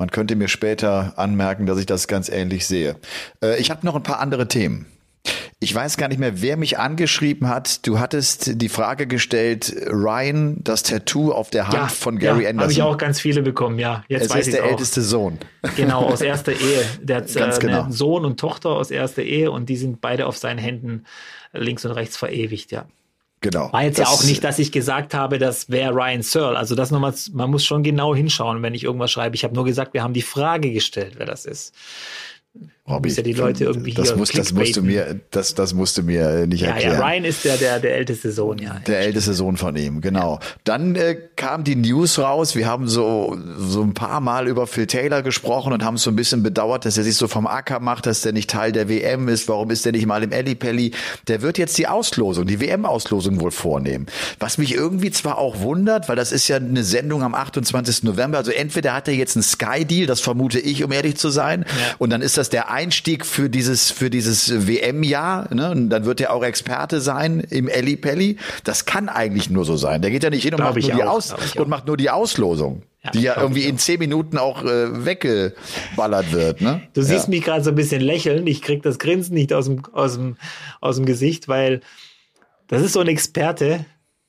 man könnte mir später anmerken, dass ich das ganz ähnlich sehe. Äh, ich habe noch ein paar andere Themen. Ich weiß gar nicht mehr, wer mich angeschrieben hat. Du hattest die Frage gestellt, Ryan, das Tattoo auf der Hand ja, von Gary ja, Anderson. Habe ich auch ganz viele bekommen, ja. Jetzt es weiß ist der auch. älteste Sohn. Genau, aus erster Ehe. Der hat äh, genau. einen Sohn und Tochter aus erster Ehe und die sind beide auf seinen Händen links und rechts verewigt, ja. Genau. War jetzt das, ja auch nicht, dass ich gesagt habe, das wäre Ryan Searle. Also das nochmal, man muss schon genau hinschauen, wenn ich irgendwas schreibe. Ich habe nur gesagt, wir haben die Frage gestellt, wer das ist. Robby, ja die Leute irgendwie das, muss, das musst du mir, das, das musst du mir nicht ja, erklären. Ja, Ryan ist der, der, der älteste Sohn, ja. Der älteste Sohn von ihm, genau. Dann äh, kam die News raus. Wir haben so, so ein paar Mal über Phil Taylor gesprochen und haben so ein bisschen bedauert, dass er sich so vom Acker macht, dass der nicht Teil der WM ist. Warum ist der nicht mal im Ellipelli? Der wird jetzt die Auslosung, die WM-Auslosung wohl vornehmen. Was mich irgendwie zwar auch wundert, weil das ist ja eine Sendung am 28. November. Also entweder hat er jetzt einen Sky-Deal, das vermute ich, um ehrlich zu sein. Und dann ist das der Einstieg für dieses, für dieses WM-Jahr. Ne? Und dann wird er auch Experte sein im Elli Pelli. Das kann eigentlich nur so sein. Der geht ja nicht hin und, macht nur, die Aus und macht nur die Auslosung. Ja, die ja irgendwie in zehn Minuten auch äh, weggeballert wird. Ne? Du siehst ja. mich gerade so ein bisschen lächeln. Ich krieg das Grinsen nicht aus dem, aus dem, aus dem Gesicht, weil das ist so ein Experte.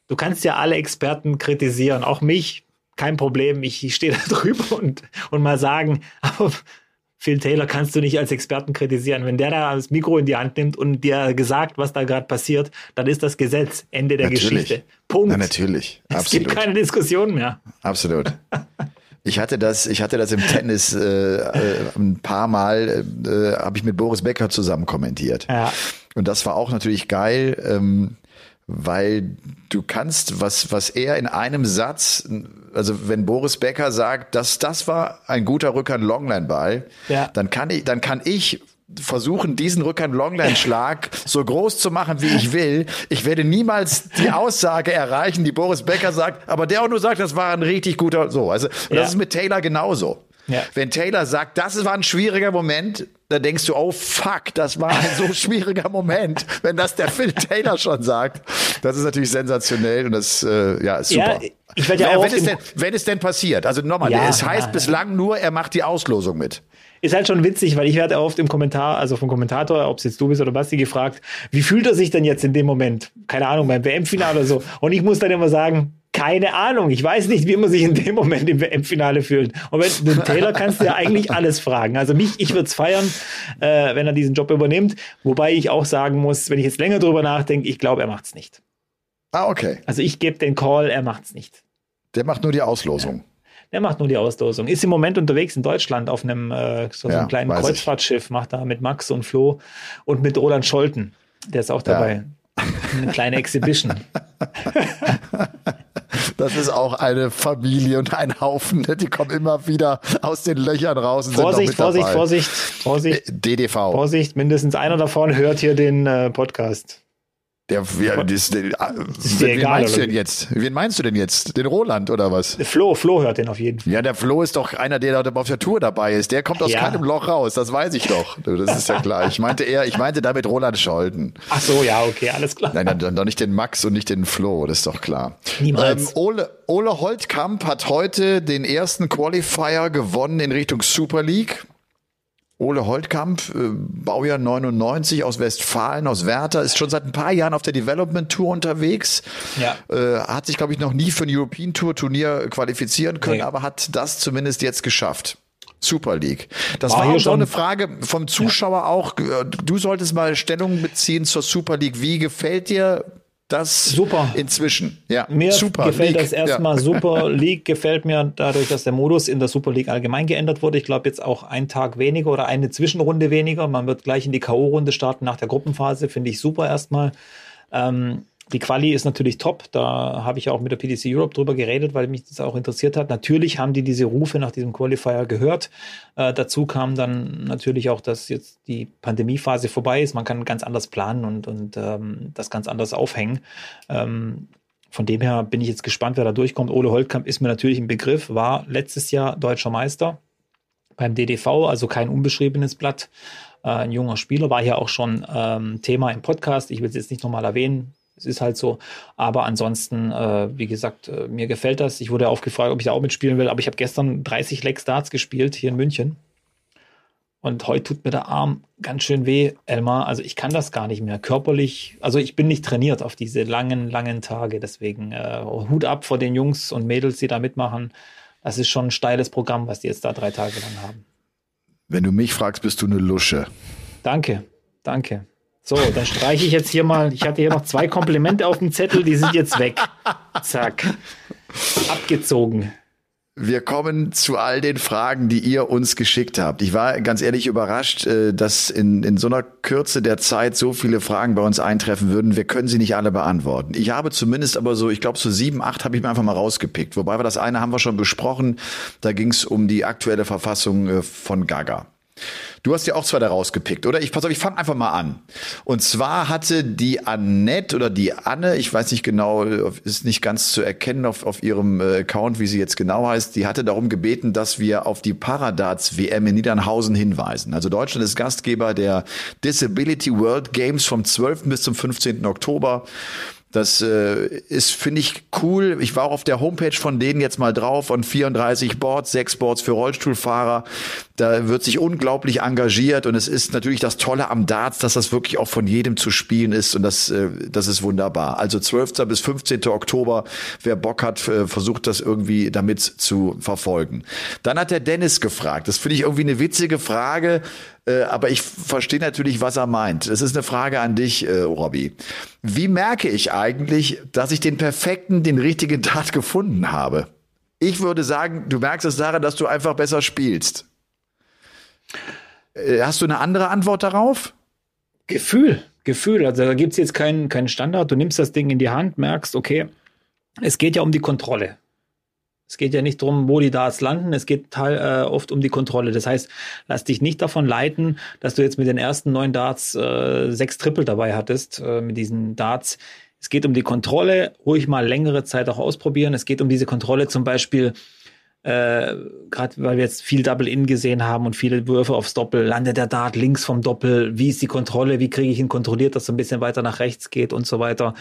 Du kannst ja alle Experten kritisieren, auch mich, kein Problem. Ich, ich stehe da drüber und, und mal sagen, aber Phil Taylor kannst du nicht als Experten kritisieren. Wenn der da das Mikro in die Hand nimmt und dir gesagt, was da gerade passiert, dann ist das Gesetz. Ende der natürlich. Geschichte. Punkt. Na, natürlich. Absolut. Es gibt keine Diskussion mehr. Absolut. Ich hatte das, ich hatte das im Tennis äh, äh, ein paar Mal, äh, habe ich mit Boris Becker zusammen kommentiert. Ja. Und das war auch natürlich geil. Ähm, weil du kannst, was, was er in einem Satz, also wenn Boris Becker sagt, dass das war ein guter Rückhand Longline Ball, ja. dann kann ich, dann kann ich versuchen, diesen Rückhand Longline Schlag so groß zu machen, wie ich will. Ich werde niemals die Aussage erreichen, die Boris Becker sagt, aber der auch nur sagt, das war ein richtig guter, so. Also, ja. das ist mit Taylor genauso. Ja. Wenn Taylor sagt, das war ein schwieriger Moment, dann denkst du, oh fuck, das war ein so schwieriger Moment. Wenn das der Phil Taylor schon sagt, das ist natürlich sensationell und das äh, ja, ist super. Ja, ich ja wenn, wenn, es denn, wenn es denn passiert, also nochmal, ja, es heißt ja, bislang nur, er macht die Auslosung mit. Ist halt schon witzig, weil ich werde oft im Kommentar, also vom Kommentator, ob es jetzt du bist oder Basti, gefragt, wie fühlt er sich denn jetzt in dem Moment? Keine Ahnung, beim WM-Finale oder so. Und ich muss dann immer sagen, keine Ahnung. Ich weiß nicht, wie man sich in dem Moment im WM-Finale fühlt. Und wenn den Taylor kannst du ja eigentlich alles fragen. Also mich, ich würde es feiern, äh, wenn er diesen Job übernimmt. Wobei ich auch sagen muss, wenn ich jetzt länger drüber nachdenke, ich glaube, er macht es nicht. Ah, okay. Also ich gebe den Call, er macht es nicht. Der macht nur die Auslosung. Ja. Der macht nur die Auslosung. Ist im Moment unterwegs in Deutschland auf einem, äh, so, ja, einem kleinen Kreuzfahrtschiff, ich. macht da mit Max und Flo und mit Roland Scholten. Der ist auch dabei. Ja. Eine kleine Exhibition. Das ist auch eine Familie und ein Haufen. Die kommen immer wieder aus den Löchern raus. Und Vorsicht, sind Vorsicht, dabei. Vorsicht, Vorsicht. Äh, DDV. Vorsicht, mindestens einer davon hört hier den äh, Podcast. Der, ja, das, der, ah, ist wen egal, meinst du denn jetzt? Wen meinst du denn jetzt? Den Roland oder was? Flo, Flo hört den auf jeden Fall. Ja, der Flo ist doch einer, der auf der Tour dabei ist. Der kommt aus ja. keinem Loch raus, das weiß ich doch. Das ist ja klar. Ich meinte eher, ich meinte damit Roland Scholten. Ach so, ja, okay, alles klar. Nein, dann, dann nicht den Max und nicht den Flo, das ist doch klar. Niemals. Ähm, Ole, Ole Holtkamp hat heute den ersten Qualifier gewonnen in Richtung Super League. Ole Holtkamp, äh, Baujahr 99 aus Westfalen, aus Werther, ist schon seit ein paar Jahren auf der Development Tour unterwegs. Ja. Äh, hat sich, glaube ich, noch nie für ein European Tour Turnier qualifizieren können, nee. aber hat das zumindest jetzt geschafft. Super League. Das war, war auch so eine Frage vom Zuschauer ja. auch. Du solltest mal Stellung beziehen zur Super League. Wie gefällt dir das super. inzwischen. Ja, mir super gefällt League. das erstmal ja. Super League gefällt mir dadurch, dass der Modus in der Super League allgemein geändert wurde. Ich glaube jetzt auch einen Tag weniger oder eine Zwischenrunde weniger. Man wird gleich in die K.O.-Runde starten nach der Gruppenphase. Finde ich super erstmal. Ähm, die Quali ist natürlich top. Da habe ich auch mit der PDC Europe drüber geredet, weil mich das auch interessiert hat. Natürlich haben die diese Rufe nach diesem Qualifier gehört. Äh, dazu kam dann natürlich auch, dass jetzt die Pandemiephase vorbei ist. Man kann ganz anders planen und, und ähm, das ganz anders aufhängen. Ähm, von dem her bin ich jetzt gespannt, wer da durchkommt. Ole Holtkamp ist mir natürlich ein Begriff, war letztes Jahr deutscher Meister beim DDV, also kein unbeschriebenes Blatt. Äh, ein junger Spieler, war hier auch schon ähm, Thema im Podcast. Ich will es jetzt nicht nochmal erwähnen. Es ist halt so. Aber ansonsten, äh, wie gesagt, äh, mir gefällt das. Ich wurde aufgefragt, ob ich da auch mitspielen will, aber ich habe gestern 30 Leg Starts gespielt hier in München. Und heute tut mir der Arm ganz schön weh, Elmar. Also ich kann das gar nicht mehr körperlich. Also ich bin nicht trainiert auf diese langen, langen Tage. Deswegen äh, Hut ab vor den Jungs und Mädels, die da mitmachen. Das ist schon ein steiles Programm, was die jetzt da drei Tage lang haben. Wenn du mich fragst, bist du eine Lusche. Danke, danke. So, dann streiche ich jetzt hier mal. Ich hatte hier noch zwei Komplimente auf dem Zettel, die sind jetzt weg. Zack. Abgezogen. Wir kommen zu all den Fragen, die ihr uns geschickt habt. Ich war ganz ehrlich überrascht, äh, dass in, in so einer Kürze der Zeit so viele Fragen bei uns eintreffen würden. Wir können sie nicht alle beantworten. Ich habe zumindest aber so, ich glaube so sieben, acht habe ich mir einfach mal rausgepickt. Wobei wir das eine haben wir schon besprochen. Da ging es um die aktuelle Verfassung äh, von Gaga. Du hast ja auch zwei da rausgepickt, oder? Ich pass auf, ich fange einfach mal an. Und zwar hatte die Annette oder die Anne, ich weiß nicht genau, ist nicht ganz zu erkennen auf, auf ihrem äh, Account, wie sie jetzt genau heißt, die hatte darum gebeten, dass wir auf die Paradarts WM in Niedernhausen hinweisen. Also Deutschland ist Gastgeber der Disability World Games vom 12. bis zum 15. Oktober. Das äh, ist, finde ich, cool. Ich war auch auf der Homepage von denen jetzt mal drauf und 34 Boards, 6 Boards für Rollstuhlfahrer. Da wird sich unglaublich engagiert und es ist natürlich das Tolle am Darts, dass das wirklich auch von jedem zu spielen ist und das, äh, das ist wunderbar. Also 12. bis 15. Oktober, wer Bock hat, äh, versucht das irgendwie damit zu verfolgen. Dann hat der Dennis gefragt, das finde ich irgendwie eine witzige Frage, äh, aber ich verstehe natürlich, was er meint. Es ist eine Frage an dich, äh, Robby. Wie merke ich eigentlich, dass ich den perfekten, den richtigen Tat gefunden habe? Ich würde sagen, du merkst es daran, dass du einfach besser spielst. Äh, hast du eine andere Antwort darauf? Gefühl, Gefühl. Also da gibt es jetzt keinen keinen Standard. Du nimmst das Ding in die Hand, merkst, okay, es geht ja um die Kontrolle. Es geht ja nicht darum, wo die Darts landen, es geht äh, oft um die Kontrolle. Das heißt, lass dich nicht davon leiten, dass du jetzt mit den ersten neun Darts äh, sechs Triple dabei hattest, äh, mit diesen Darts. Es geht um die Kontrolle, ruhig mal längere Zeit auch ausprobieren. Es geht um diese Kontrolle zum Beispiel, äh, gerade weil wir jetzt viel Double-In gesehen haben und viele Würfe aufs Doppel, landet der Dart links vom Doppel, wie ist die Kontrolle, wie kriege ich ihn kontrolliert, dass er ein bisschen weiter nach rechts geht und so weiter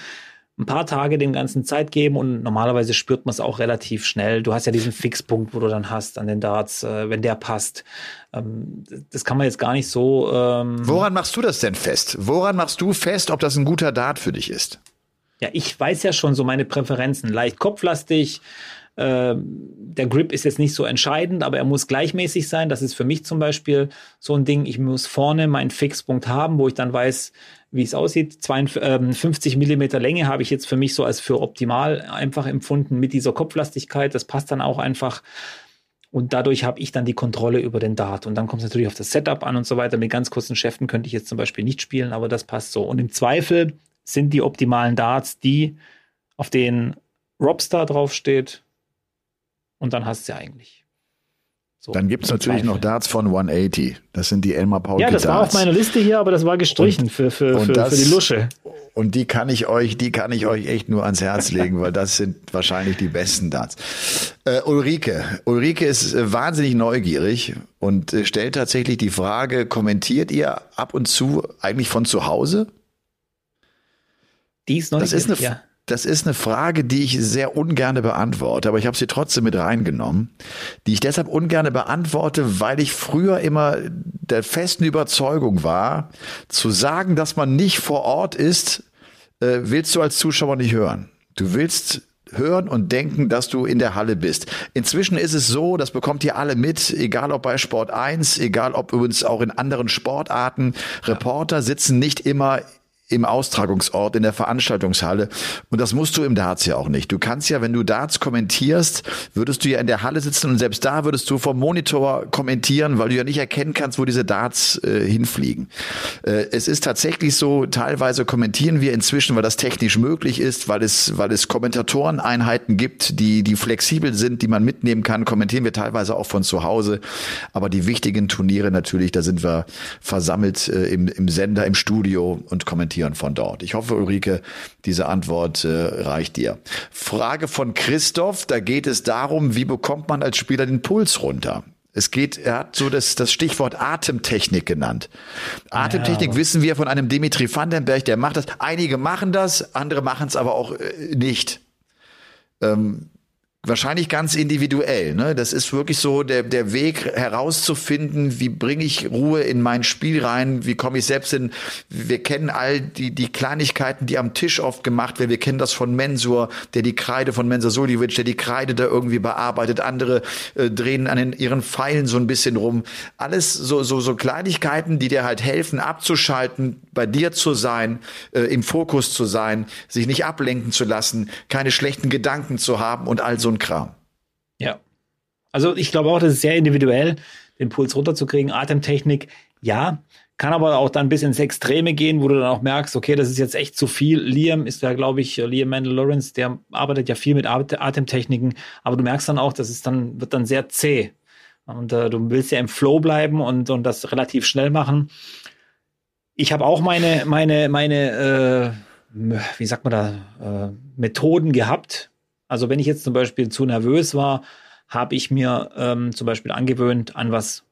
ein paar Tage dem Ganzen Zeit geben und normalerweise spürt man es auch relativ schnell. Du hast ja diesen Fixpunkt, wo du dann hast an den Darts, äh, wenn der passt. Ähm, das kann man jetzt gar nicht so. Ähm Woran machst du das denn fest? Woran machst du fest, ob das ein guter Dart für dich ist? Ja, ich weiß ja schon so meine Präferenzen. Leicht kopflastig, ähm, der Grip ist jetzt nicht so entscheidend, aber er muss gleichmäßig sein. Das ist für mich zum Beispiel so ein Ding. Ich muss vorne meinen Fixpunkt haben, wo ich dann weiß, wie es aussieht. 52 ähm, Millimeter Länge habe ich jetzt für mich so als für optimal einfach empfunden mit dieser Kopflastigkeit. Das passt dann auch einfach. Und dadurch habe ich dann die Kontrolle über den Dart. Und dann kommt es natürlich auf das Setup an und so weiter. Mit ganz kurzen Schäften könnte ich jetzt zum Beispiel nicht spielen, aber das passt so. Und im Zweifel sind die optimalen Darts die, auf denen Robstar draufsteht, und dann hast du ja eigentlich. So, dann gibt es natürlich noch Darts von 180. Das sind die Elmar Paul Ja, das Darts. war auf meiner Liste hier, aber das war gestrichen und, für, für, für, das, für die Lusche. Und die kann ich euch, die kann ich euch echt nur ans Herz legen, weil das sind wahrscheinlich die besten Darts. Äh, Ulrike. Ulrike ist äh, wahnsinnig neugierig und äh, stellt tatsächlich die Frage, kommentiert ihr ab und zu eigentlich von zu Hause? Die ist neugierig, das ist eine, ja. Das ist eine Frage, die ich sehr ungerne beantworte, aber ich habe sie trotzdem mit reingenommen, die ich deshalb ungerne beantworte, weil ich früher immer der festen Überzeugung war, zu sagen, dass man nicht vor Ort ist, äh, willst du als Zuschauer nicht hören. Du willst hören und denken, dass du in der Halle bist. Inzwischen ist es so, das bekommt ihr alle mit, egal ob bei Sport 1, egal ob übrigens auch in anderen Sportarten. Reporter sitzen nicht immer im Austragungsort, in der Veranstaltungshalle. Und das musst du im Darts ja auch nicht. Du kannst ja, wenn du Darts kommentierst, würdest du ja in der Halle sitzen und selbst da würdest du vom Monitor kommentieren, weil du ja nicht erkennen kannst, wo diese Darts äh, hinfliegen. Äh, es ist tatsächlich so, teilweise kommentieren wir inzwischen, weil das technisch möglich ist, weil es, weil es Kommentatoreneinheiten gibt, die, die flexibel sind, die man mitnehmen kann, kommentieren wir teilweise auch von zu Hause. Aber die wichtigen Turniere natürlich, da sind wir versammelt äh, im, im Sender, im Studio und kommentieren kommentieren von dort. Ich hoffe, Ulrike, diese Antwort äh, reicht dir. Frage von Christoph, da geht es darum, wie bekommt man als Spieler den Puls runter? Es geht, er hat so das, das Stichwort Atemtechnik genannt. Atemtechnik ja, wissen wir von einem Dimitri Vandenberg, der macht das. Einige machen das, andere machen es aber auch äh, nicht. Ähm, Wahrscheinlich ganz individuell. Ne? Das ist wirklich so der, der Weg herauszufinden, wie bringe ich Ruhe in mein Spiel rein, wie komme ich selbst in. Wir kennen all die, die Kleinigkeiten, die am Tisch oft gemacht werden. Wir kennen das von Mensur, der die Kreide von Mensur Suljovic, der die Kreide da irgendwie bearbeitet. Andere äh, drehen an den, ihren Pfeilen so ein bisschen rum. Alles so, so, so Kleinigkeiten, die dir halt helfen, abzuschalten, bei dir zu sein, äh, im Fokus zu sein, sich nicht ablenken zu lassen, keine schlechten Gedanken zu haben und all so ein Kram. Ja. Also ich glaube auch, das ist sehr individuell, den Puls runterzukriegen. Atemtechnik, ja. Kann aber auch dann bis ins Extreme gehen, wo du dann auch merkst, okay, das ist jetzt echt zu viel. Liam ist ja, glaube ich, Liam Mandel Lawrence, der arbeitet ja viel mit Atemtechniken, aber du merkst dann auch, das ist dann, wird dann sehr zäh. Und äh, du willst ja im Flow bleiben und, und das relativ schnell machen. Ich habe auch meine, meine, meine, äh, wie sagt man da, äh, Methoden gehabt, also wenn ich jetzt zum Beispiel zu nervös war, habe ich mir ähm, zum Beispiel angewöhnt, an was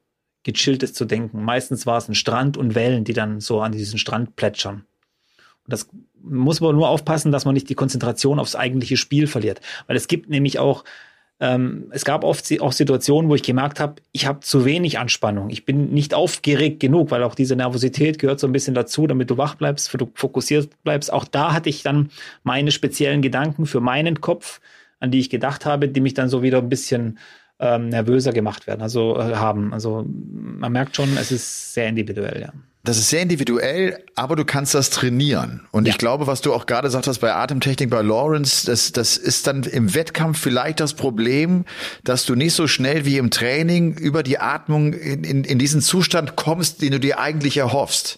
Gechilltes zu denken. Meistens war es ein Strand und Wellen, die dann so an diesen Strand plätschern. Und Das muss man nur aufpassen, dass man nicht die Konzentration aufs eigentliche Spiel verliert. Weil es gibt nämlich auch, ähm, es gab oft auch Situationen, wo ich gemerkt habe, ich habe zu wenig Anspannung. Ich bin nicht aufgeregt genug, weil auch diese Nervosität gehört so ein bisschen dazu, damit du wach bleibst, du fokussiert bleibst. Auch da hatte ich dann meine speziellen Gedanken für meinen Kopf, an die ich gedacht habe, die mich dann so wieder ein bisschen ähm, nervöser gemacht werden, also äh, haben. Also man merkt schon, es ist sehr individuell, ja. Das ist sehr individuell, aber du kannst das trainieren. Und ja. ich glaube, was du auch gerade sagt hast bei Atemtechnik bei Lawrence, das, das ist dann im Wettkampf vielleicht das Problem, dass du nicht so schnell wie im Training über die Atmung in, in, in diesen Zustand kommst, den du dir eigentlich erhoffst.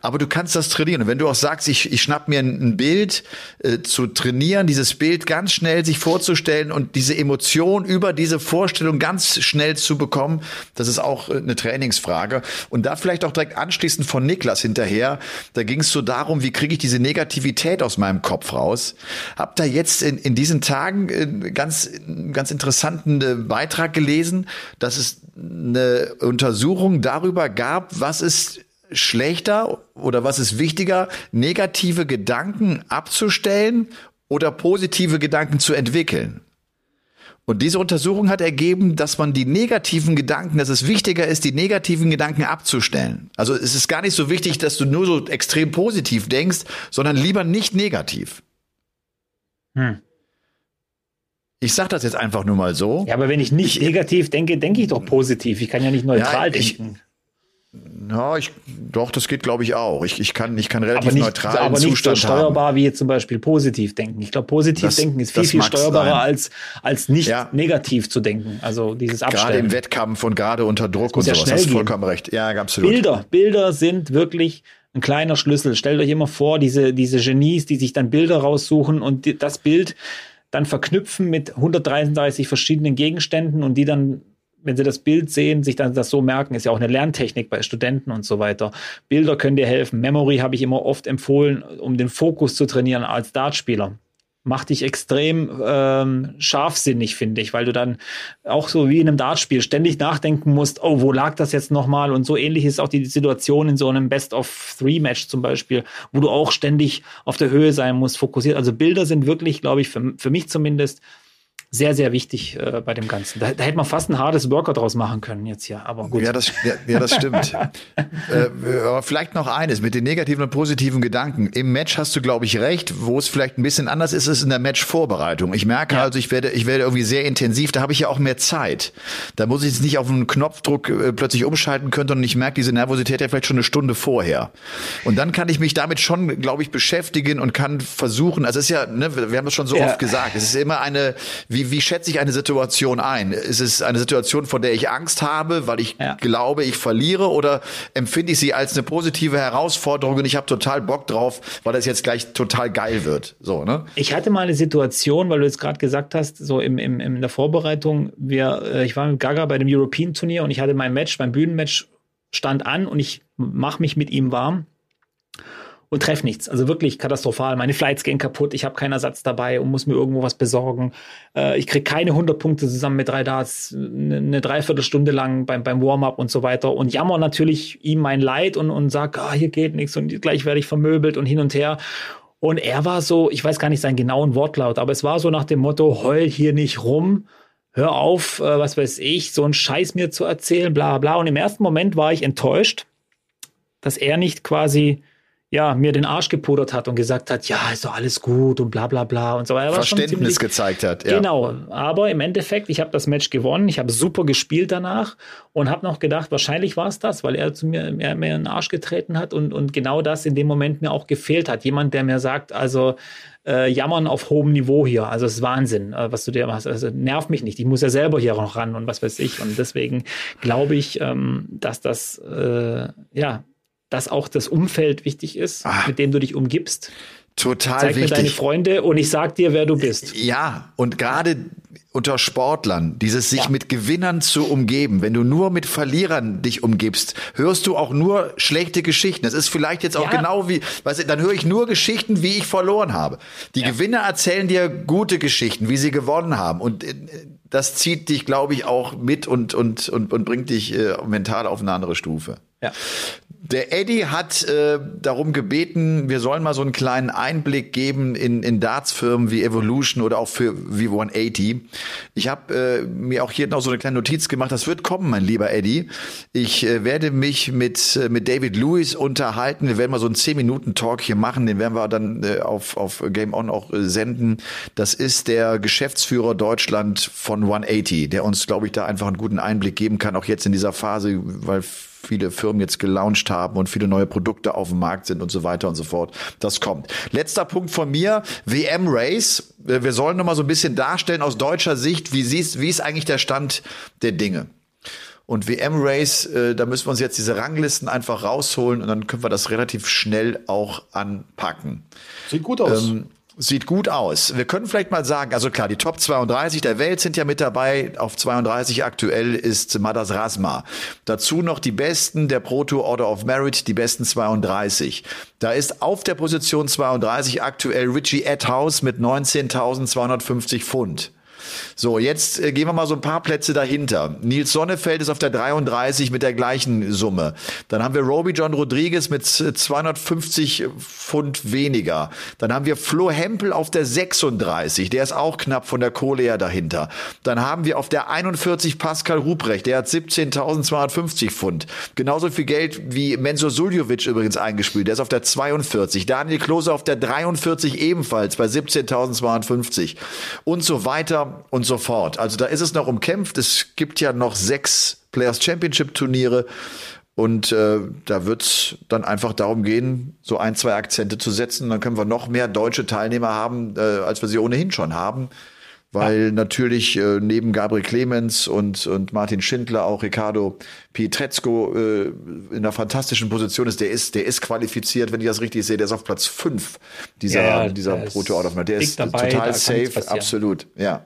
Aber du kannst das trainieren. Und wenn du auch sagst, ich, ich schnapp mir ein Bild äh, zu trainieren, dieses Bild ganz schnell sich vorzustellen und diese Emotion über diese Vorstellung ganz schnell zu bekommen, das ist auch äh, eine Trainingsfrage. Und da vielleicht auch direkt anschließend von Niklas hinterher, da ging es so darum, wie kriege ich diese Negativität aus meinem Kopf raus. Hab da jetzt in, in diesen Tagen äh, ganz, ganz interessanten äh, Beitrag gelesen, dass es eine Untersuchung darüber gab, was ist schlechter oder was ist wichtiger, negative Gedanken abzustellen oder positive Gedanken zu entwickeln? Und diese Untersuchung hat ergeben, dass man die negativen Gedanken, dass es wichtiger ist, die negativen Gedanken abzustellen. Also es ist gar nicht so wichtig, dass du nur so extrem positiv denkst, sondern lieber nicht negativ. Hm. Ich sag das jetzt einfach nur mal so. Ja, aber wenn ich nicht ich, negativ denke, denke ich doch positiv. Ich kann ja nicht neutral ja, ich, denken. Ja, ich, doch, das geht, glaube ich, auch. Ich, ich, kann, ich kann relativ aber nicht, neutral aber nicht Zustand so steuerbar haben. wie jetzt zum Beispiel positiv denken. Ich glaube, positiv das, denken ist viel, viel steuerbarer als, als nicht ja. negativ zu denken. Also dieses Abstellen. Gerade im Wettkampf und gerade unter Druck und ja sowas. Hast vollkommen recht. Ja, absolut. Bilder, Bilder sind wirklich ein kleiner Schlüssel. Stellt euch immer vor, diese, diese Genies, die sich dann Bilder raussuchen und die, das Bild dann verknüpfen mit 133 verschiedenen Gegenständen und die dann wenn sie das Bild sehen, sich dann das so merken, ist ja auch eine Lerntechnik bei Studenten und so weiter. Bilder können dir helfen. Memory habe ich immer oft empfohlen, um den Fokus zu trainieren als Dartspieler. Macht dich extrem ähm, scharfsinnig, finde ich, weil du dann auch so wie in einem Dartspiel ständig nachdenken musst, oh, wo lag das jetzt nochmal? Und so ähnlich ist auch die Situation in so einem Best-of-Three-Match zum Beispiel, wo du auch ständig auf der Höhe sein musst, fokussiert. Also Bilder sind wirklich, glaube ich, für, für mich zumindest sehr, sehr wichtig äh, bei dem Ganzen. Da, da hätte man fast ein hartes Worker draus machen können jetzt hier, aber gut. Ja, das, ja, ja das stimmt. äh, aber vielleicht noch eines mit den negativen und positiven Gedanken. Im Match hast du, glaube ich, recht. Wo es vielleicht ein bisschen anders ist, ist in der Match-Vorbereitung. Ich merke ja. also, ich werde, ich werde irgendwie sehr intensiv. Da habe ich ja auch mehr Zeit. Da muss ich jetzt nicht auf einen Knopfdruck äh, plötzlich umschalten können, sondern ich merke diese Nervosität ja vielleicht schon eine Stunde vorher. Und dann kann ich mich damit schon, glaube ich, beschäftigen und kann versuchen, also es ist ja, ne, wir haben es schon so oft gesagt, es ist immer eine, wie wie, wie schätze ich eine Situation ein? Ist es eine Situation, vor der ich Angst habe, weil ich ja. glaube, ich verliere oder empfinde ich sie als eine positive Herausforderung und ich habe total Bock drauf, weil das jetzt gleich total geil wird? So, ne? Ich hatte mal eine Situation, weil du jetzt gerade gesagt hast, so im, im, in der Vorbereitung, wir, äh, ich war mit Gaga bei dem European Turnier und ich hatte mein Match, mein Bühnenmatch stand an und ich mache mich mit ihm warm und treffe nichts. Also wirklich katastrophal. Meine Flights gehen kaputt, ich habe keinen Ersatz dabei und muss mir irgendwo was besorgen. Äh, ich krieg keine 100 Punkte zusammen mit drei Darts, eine, eine Dreiviertelstunde lang beim, beim Warm-up und so weiter und jammer natürlich ihm mein Leid und, und sag, ah, hier geht nichts und gleich werde ich vermöbelt und hin und her. Und er war so, ich weiß gar nicht seinen genauen Wortlaut, aber es war so nach dem Motto, heul hier nicht rum, hör auf, äh, was weiß ich, so einen Scheiß mir zu erzählen, bla bla. Und im ersten Moment war ich enttäuscht, dass er nicht quasi ja, mir den Arsch gepudert hat und gesagt hat, ja, ist doch alles gut und bla bla bla und so weiter. Verständnis ziemlich, gezeigt hat, ja. Genau, aber im Endeffekt, ich habe das Match gewonnen, ich habe super gespielt danach und habe noch gedacht, wahrscheinlich war es das, weil er zu mir, mir, mir den Arsch getreten hat und, und genau das in dem Moment mir auch gefehlt hat. Jemand, der mir sagt, also äh, jammern auf hohem Niveau hier. Also es ist Wahnsinn, äh, was du dir machst. Also nerv mich nicht. Ich muss ja selber hier noch ran und was weiß ich. Und deswegen glaube ich, ähm, dass das äh, ja dass auch das Umfeld wichtig ist, ah, mit dem du dich umgibst. Total Zeig wichtig. mir deine Freunde und ich sag dir, wer du bist. Ja, und gerade unter Sportlern, dieses sich ja. mit Gewinnern zu umgeben. Wenn du nur mit Verlierern dich umgibst, hörst du auch nur schlechte Geschichten. Das ist vielleicht jetzt auch ja. genau wie, weißt du, dann höre ich nur Geschichten, wie ich verloren habe. Die ja. Gewinner erzählen dir gute Geschichten, wie sie gewonnen haben. Und äh, das zieht dich, glaube ich, auch mit und, und, und, und bringt dich äh, mental auf eine andere Stufe. Ja. Der Eddie hat äh, darum gebeten, wir sollen mal so einen kleinen Einblick geben in, in Darts-Firmen wie Evolution oder auch für wie 180. Ich habe äh, mir auch hier noch so eine kleine Notiz gemacht. Das wird kommen, mein lieber Eddie. Ich äh, werde mich mit äh, mit David Lewis unterhalten. Wir werden mal so einen 10 Minuten Talk hier machen. Den werden wir dann äh, auf auf Game On auch äh, senden. Das ist der Geschäftsführer Deutschland von 180, der uns, glaube ich, da einfach einen guten Einblick geben kann, auch jetzt in dieser Phase, weil viele Firmen jetzt gelauncht haben und viele neue Produkte auf dem Markt sind und so weiter und so fort. Das kommt. Letzter Punkt von mir, WM Race. Wir sollen noch mal so ein bisschen darstellen aus deutscher Sicht, wie siehst, wie ist eigentlich der Stand der Dinge? Und WM Race, äh, da müssen wir uns jetzt diese Ranglisten einfach rausholen und dann können wir das relativ schnell auch anpacken. Sieht gut aus. Ähm, Sieht gut aus. Wir können vielleicht mal sagen, also klar, die Top 32 der Welt sind ja mit dabei. Auf 32 aktuell ist Madas Rasma. Dazu noch die Besten der Proto Order of Merit, die besten 32. Da ist auf der Position 32 aktuell Richie Edhouse mit 19.250 Pfund. So, jetzt äh, gehen wir mal so ein paar Plätze dahinter. Nils Sonnefeld ist auf der 33 mit der gleichen Summe. Dann haben wir Roby John Rodriguez mit 250 Pfund weniger. Dann haben wir Flo Hempel auf der 36. Der ist auch knapp von der Kohle her dahinter. Dann haben wir auf der 41 Pascal Ruprecht. Der hat 17.250 Pfund. Genauso viel Geld wie Mensur Suljovic übrigens eingespielt. Der ist auf der 42. Daniel Klose auf der 43 ebenfalls bei 17.250 und so weiter und so fort. Also da ist es noch umkämpft. Es gibt ja noch sechs Players Championship Turniere. Und äh, da wird es dann einfach darum gehen, so ein, zwei Akzente zu setzen. Dann können wir noch mehr deutsche Teilnehmer haben, äh, als wir sie ohnehin schon haben. Weil ja. natürlich äh, neben Gabriel Clemens und, und Martin Schindler auch Ricardo Pietrezco äh, in einer fantastischen Position ist. Der ist, der ist qualifiziert, wenn ich das richtig sehe. Der ist auf Platz fünf dieser, ja, dieser Proto-Order. Der ist dabei, total safe, absolut, ja.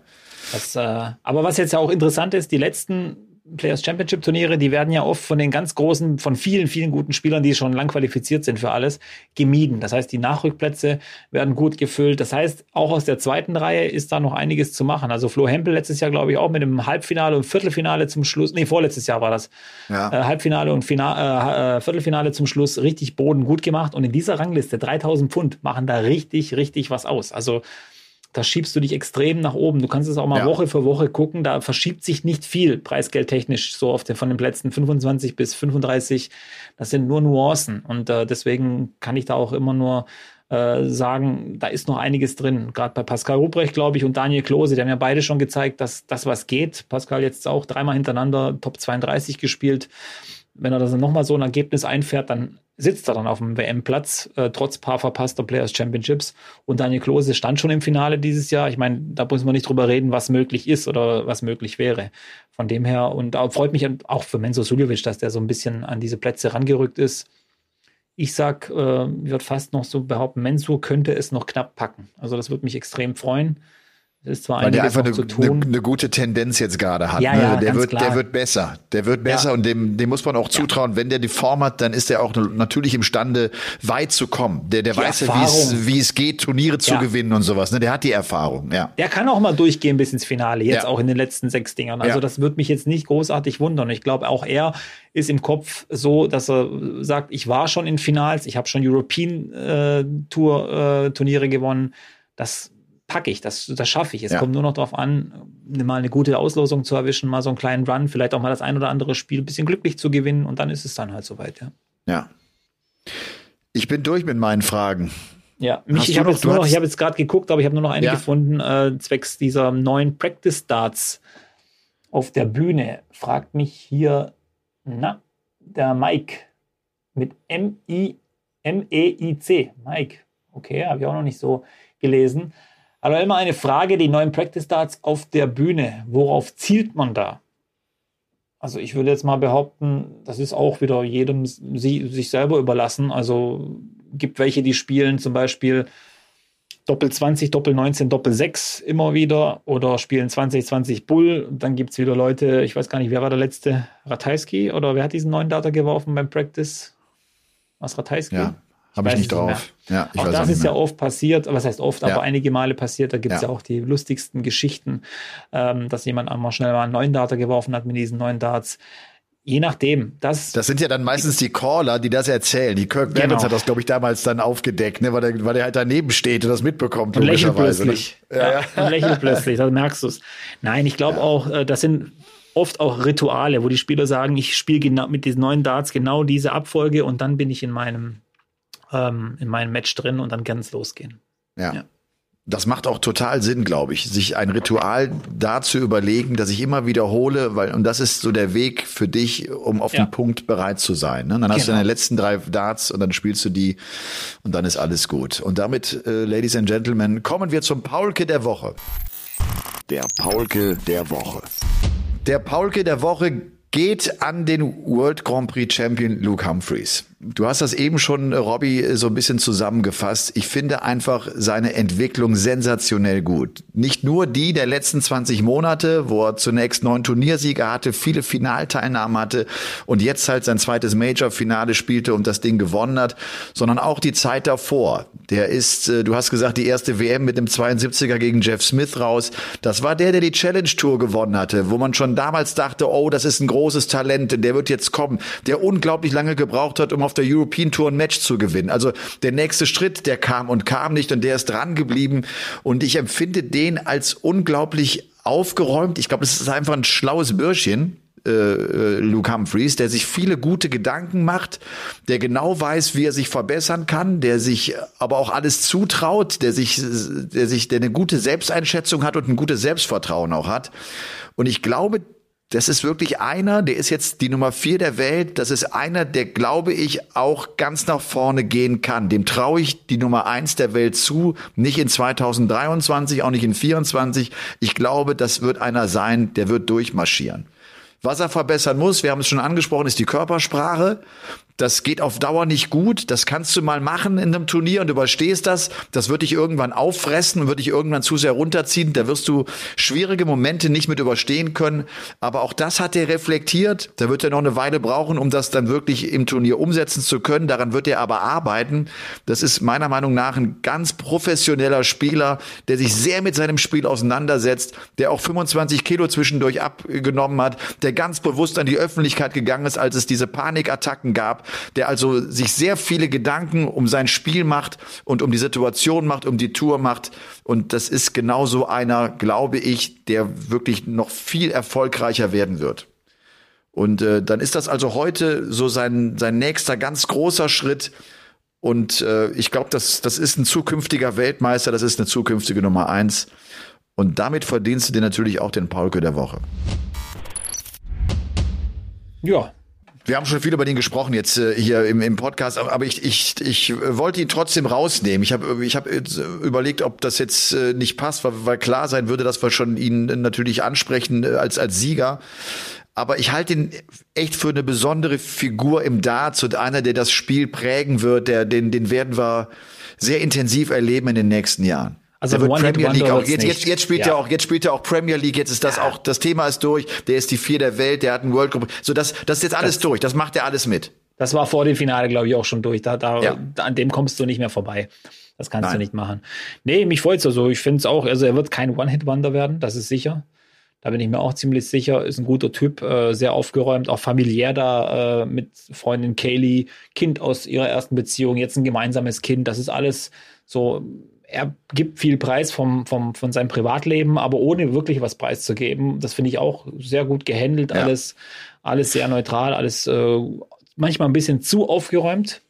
Das, äh, aber was jetzt ja auch interessant ist, die letzten Players Championship Turniere, die werden ja oft von den ganz großen, von vielen, vielen guten Spielern, die schon lang qualifiziert sind für alles, gemieden. Das heißt, die Nachrückplätze werden gut gefüllt. Das heißt, auch aus der zweiten Reihe ist da noch einiges zu machen. Also Flo Hempel letztes Jahr, glaube ich, auch mit einem Halbfinale und Viertelfinale zum Schluss, nee, vorletztes Jahr war das. Ja. Äh, Halbfinale und Final, äh, äh, Viertelfinale zum Schluss richtig Boden gut gemacht. Und in dieser Rangliste 3000 Pfund machen da richtig, richtig was aus. Also da schiebst du dich extrem nach oben. Du kannst es auch mal ja. Woche für Woche gucken. Da verschiebt sich nicht viel preisgeldtechnisch so auf den, von den Plätzen 25 bis 35. Das sind nur Nuancen. Und äh, deswegen kann ich da auch immer nur äh, sagen, da ist noch einiges drin. Gerade bei Pascal Ruprecht, glaube ich, und Daniel Klose, die haben ja beide schon gezeigt, dass das was geht. Pascal jetzt auch dreimal hintereinander Top 32 gespielt. Wenn er das dann nochmal so ein Ergebnis einfährt, dann sitzt er dann auf dem WM-Platz, äh, trotz paar verpasster Players Championships. Und Daniel Klose stand schon im Finale dieses Jahr. Ich meine, da muss man nicht drüber reden, was möglich ist oder was möglich wäre. Von dem her, und auch freut mich auch für Menzo Suljovic, dass der so ein bisschen an diese Plätze rangerückt ist. Ich sag, äh, wird fast noch so behaupten, Mensur könnte es noch knapp packen. Also das würde mich extrem freuen. Ist zwar Weil der einfach eine, eine, eine, gute Tendenz jetzt gerade hat. Ja, ne? ja, der, wird, klar. der wird besser. Der wird besser ja. und dem, dem muss man auch zutrauen. Wenn der die Form hat, dann ist er auch natürlich imstande, weit zu kommen. Der, der weiß ja, wie es geht, Turniere zu gewinnen und sowas. Ne? Der hat die Erfahrung, ja. Der kann auch mal durchgehen bis ins Finale, jetzt auch in den letzten sechs Dingern. Also das wird mich jetzt nicht großartig wundern. Ich glaube, auch er ist im Kopf so, dass er sagt, ich war schon in Finals, ich habe schon European äh, Tour äh, Turniere gewonnen. Das packe ich, das, das schaffe ich. Es ja. kommt nur noch darauf an, mal eine gute Auslosung zu erwischen, mal so einen kleinen Run, vielleicht auch mal das ein oder andere Spiel ein bisschen glücklich zu gewinnen und dann ist es dann halt soweit, ja. Ja. Ich bin durch mit meinen Fragen. Ja, mich, ich habe jetzt nur noch, ich habe jetzt gerade geguckt, aber ich habe nur noch eine ja. gefunden, äh, zwecks dieser neuen Practice Starts auf der Bühne. Fragt mich hier, na, der Mike mit M-I-M-E-I-C. Mike, okay, habe ich auch noch nicht so gelesen. Aber immer eine Frage, die neuen Practice Starts auf der Bühne. Worauf zielt man da? Also ich würde jetzt mal behaupten, das ist auch wieder jedem sich selber überlassen. Also gibt welche, die spielen zum Beispiel Doppel 20, Doppel 19, Doppel 6 immer wieder oder spielen 20, 20 Bull. Dann gibt es wieder Leute, ich weiß gar nicht, wer war der letzte? Ratajski oder wer hat diesen neuen Data geworfen beim Practice? Was Ratajski? Ja. Habe ich nicht drauf. Ja, ich auch das auch ist ja oft passiert, was heißt oft, ja. aber einige Male passiert. Da gibt es ja. ja. auch die lustigsten Geschichten, ähm, dass jemand einmal schnell mal einen neuen Data geworfen hat mit diesen neuen Darts. Je nachdem. Das, das sind ja dann meistens die Caller, die das erzählen. Die Kirk Nevins genau. hat das, glaube ich, damals dann aufgedeckt, ne? weil, der, weil er halt daneben steht und das mitbekommt. Und lächelt ne? plötzlich. Ne? Ja, ja. Und lächelt plötzlich, da merkst du es. Nein, ich glaube auch, äh, das sind oft auch Rituale, wo die Spieler sagen, ich spiele genau mit diesen neuen Darts genau diese Abfolge und dann bin ich in meinem, ähm, in meinem Match drin und dann kann es losgehen. ja. ja. Das macht auch total Sinn, glaube ich, sich ein Ritual da zu überlegen, das ich immer wiederhole, weil und das ist so der Weg für dich, um auf ja. den Punkt bereit zu sein. Ne? Dann hast du genau. deine letzten drei Darts und dann spielst du die und dann ist alles gut. Und damit, äh, Ladies and Gentlemen, kommen wir zum Paulke der Woche. Der Paulke der Woche. Der Paulke der Woche geht an den World Grand Prix Champion Luke Humphreys. Du hast das eben schon, äh, Robbie, so ein bisschen zusammengefasst. Ich finde einfach seine Entwicklung sensationell gut. Nicht nur die der letzten 20 Monate, wo er zunächst neun Turniersiege hatte, viele Finalteilnahmen hatte und jetzt halt sein zweites Major-Finale spielte und das Ding gewonnen hat, sondern auch die Zeit davor. Der ist, äh, du hast gesagt, die erste WM mit dem 72er gegen Jeff Smith raus. Das war der, der die Challenge Tour gewonnen hatte, wo man schon damals dachte, oh, das ist ein großes Talent, der wird jetzt kommen, der unglaublich lange gebraucht hat, um auf der European Tour ein Match zu gewinnen. Also der nächste Schritt, der kam und kam nicht und der ist dran geblieben. Und ich empfinde den als unglaublich aufgeräumt. Ich glaube, das ist einfach ein schlaues Bürschchen. Äh, äh, Luke Humphreys, der sich viele gute Gedanken macht, der genau weiß, wie er sich verbessern kann, der sich aber auch alles zutraut, der sich, der sich, der eine gute Selbsteinschätzung hat und ein gutes Selbstvertrauen auch hat. Und ich glaube, das ist wirklich einer, der ist jetzt die Nummer vier der Welt. Das ist einer, der, glaube ich, auch ganz nach vorne gehen kann. Dem traue ich die Nummer eins der Welt zu. Nicht in 2023, auch nicht in 2024. Ich glaube, das wird einer sein, der wird durchmarschieren. Was er verbessern muss, wir haben es schon angesprochen, ist die Körpersprache. Das geht auf Dauer nicht gut. Das kannst du mal machen in einem Turnier und überstehst das. Das wird dich irgendwann auffressen und wird dich irgendwann zu sehr runterziehen. Da wirst du schwierige Momente nicht mit überstehen können. Aber auch das hat er reflektiert. Da wird er noch eine Weile brauchen, um das dann wirklich im Turnier umsetzen zu können. Daran wird er aber arbeiten. Das ist meiner Meinung nach ein ganz professioneller Spieler, der sich sehr mit seinem Spiel auseinandersetzt, der auch 25 Kilo zwischendurch abgenommen hat, der ganz bewusst an die Öffentlichkeit gegangen ist, als es diese Panikattacken gab der also sich sehr viele Gedanken um sein Spiel macht und um die Situation macht, um die Tour macht. Und das ist genauso einer, glaube ich, der wirklich noch viel erfolgreicher werden wird. Und äh, dann ist das also heute so sein, sein nächster ganz großer Schritt. Und äh, ich glaube, das, das ist ein zukünftiger Weltmeister, das ist eine zukünftige Nummer eins. Und damit verdienst du dir natürlich auch den Paulke der Woche. Ja, wir haben schon viel über den gesprochen jetzt äh, hier im, im Podcast, aber ich, ich, ich wollte ihn trotzdem rausnehmen. Ich habe ich hab überlegt, ob das jetzt äh, nicht passt, weil, weil klar sein würde, dass wir schon ihn natürlich ansprechen äh, als, als Sieger. Aber ich halte ihn echt für eine besondere Figur im Darts und einer, der das Spiel prägen wird, der, den, den werden wir sehr intensiv erleben in den nächsten Jahren. Also der wird Premier League auch. Jetzt, jetzt, jetzt spielt ja. er auch, jetzt spielt er auch Premier League. Jetzt ist das ja. auch, das Thema ist durch. Der ist die vier der Welt. Der hat einen World Cup. So das, das ist jetzt alles das, durch. Das macht er alles mit. Das war vor dem Finale, glaube ich, auch schon durch. Da, da, ja. an dem kommst du nicht mehr vorbei. Das kannst Nein. du nicht machen. Nee, mich freut's also. Ich finde es auch, also er wird kein One-Hit-Wonder werden. Das ist sicher. Da bin ich mir auch ziemlich sicher. Ist ein guter Typ, äh, sehr aufgeräumt, auch familiär da äh, mit Freundin Kaylee, Kind aus ihrer ersten Beziehung, jetzt ein gemeinsames Kind. Das ist alles so er gibt viel Preis vom, vom, von seinem Privatleben, aber ohne wirklich was preiszugeben. Das finde ich auch sehr gut gehandelt, ja. alles, alles sehr neutral, alles äh, manchmal ein bisschen zu aufgeräumt.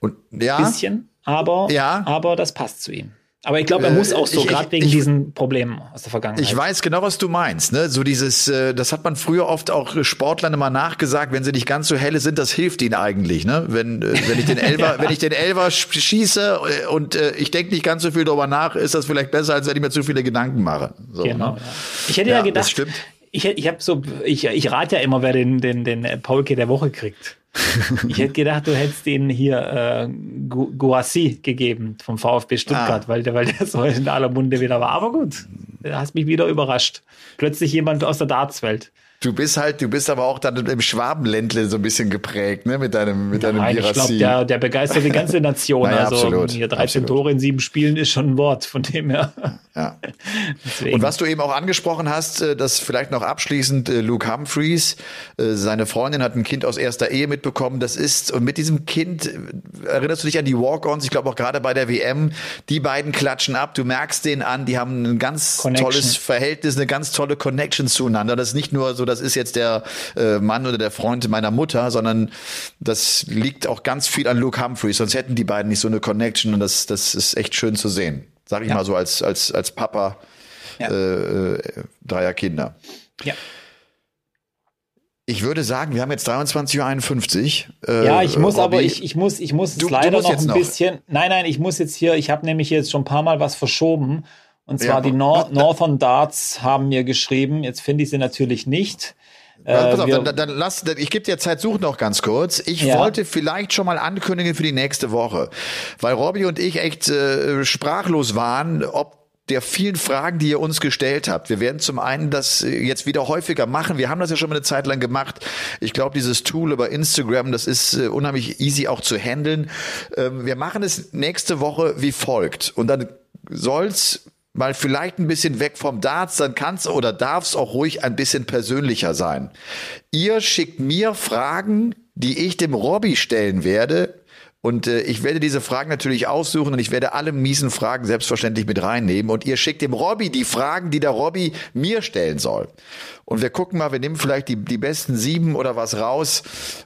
Und ja. Bisschen, aber, ja. aber das passt zu ihm. Aber ich glaube, er muss auch so, äh, gerade wegen ich, diesen Problemen aus der Vergangenheit. Ich weiß genau, was du meinst. Ne? So dieses, äh, das hat man früher oft auch Sportlern immer nachgesagt, wenn sie nicht ganz so helle sind, das hilft ihnen eigentlich. Ne? Wenn, äh, wenn ich den Elver, wenn ich den Elver schieße äh, und äh, ich denke nicht ganz so viel darüber nach, ist das vielleicht besser, als wenn ich mir zu viele Gedanken mache. So, genau. Ne? Ja. Ich hätte ja, ja gedacht, das stimmt. ich, ich habe so, ich, ich rate ja immer, wer den, den, den Paulke der Woche kriegt. ich hätte gedacht, du hättest den hier äh, Guassi gegeben vom VfB Stuttgart, ah. weil, der, weil der so in aller Munde wieder war. Aber gut, du hast mich wieder überrascht. Plötzlich jemand aus der Dartswelt. Du bist halt, du bist aber auch dann im Schwabenländle so ein bisschen geprägt, ne, mit deinem, mit deinem Nein, ich glaube, der, der begeistert die ganze Nation. naja, also absolut, hier 13 absolut. Tore in sieben Spielen ist schon ein Wort, von dem her. Ja. Und was du eben auch angesprochen hast, äh, das vielleicht noch abschließend, äh, Luke Humphreys, äh, seine Freundin hat ein Kind aus erster Ehe mitbekommen. Das ist, und mit diesem Kind, erinnerst du dich an die Walk-Ons? Ich glaube auch gerade bei der WM, die beiden klatschen ab, du merkst den an, die haben ein ganz Connection. tolles Verhältnis, eine ganz tolle Connection zueinander. Das ist nicht nur so das ist jetzt der äh, Mann oder der Freund meiner Mutter, sondern das liegt auch ganz viel an Luke Humphreys. Sonst hätten die beiden nicht so eine Connection und das, das ist echt schön zu sehen. Sag ich ja. mal so als, als, als Papa ja. äh, äh dreier Kinder. Ja. Ich würde sagen, wir haben jetzt 23.51 Uhr. Äh, ja, ich muss aber, ich, ich muss, ich muss du, leider noch ein noch. bisschen. Nein, nein, ich muss jetzt hier, ich habe nämlich jetzt schon ein paar Mal was verschoben. Und zwar ja, die Nor Northern Darts haben mir geschrieben, jetzt finde ich sie natürlich nicht. Pass auf, äh, dann, dann lass, ich gebe dir Zeit, such noch ganz kurz. Ich ja. wollte vielleicht schon mal ankündigen für die nächste Woche, weil Robby und ich echt äh, sprachlos waren, ob der vielen Fragen, die ihr uns gestellt habt. Wir werden zum einen das äh, jetzt wieder häufiger machen. Wir haben das ja schon mal eine Zeit lang gemacht. Ich glaube, dieses Tool über Instagram, das ist äh, unheimlich easy auch zu handeln. Ähm, wir machen es nächste Woche wie folgt. Und dann soll's mal vielleicht ein bisschen weg vom Darts, dann kann's oder darf's auch ruhig ein bisschen persönlicher sein. Ihr schickt mir Fragen, die ich dem Robby stellen werde. Und äh, ich werde diese Fragen natürlich aussuchen und ich werde alle miesen Fragen selbstverständlich mit reinnehmen. Und ihr schickt dem Robby die Fragen, die der Robby mir stellen soll. Und wir gucken mal, wir nehmen vielleicht die, die besten sieben oder was raus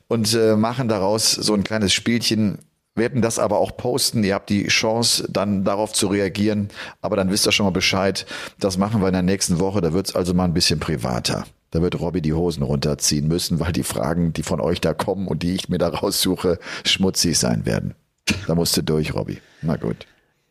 und äh, machen daraus so ein kleines Spielchen werden das aber auch posten. Ihr habt die Chance, dann darauf zu reagieren. Aber dann wisst ihr schon mal Bescheid. Das machen wir in der nächsten Woche. Da wird's also mal ein bisschen privater. Da wird Robby die Hosen runterziehen müssen, weil die Fragen, die von euch da kommen und die ich mir da raussuche, schmutzig sein werden. Da musst du durch, Robby. Na gut.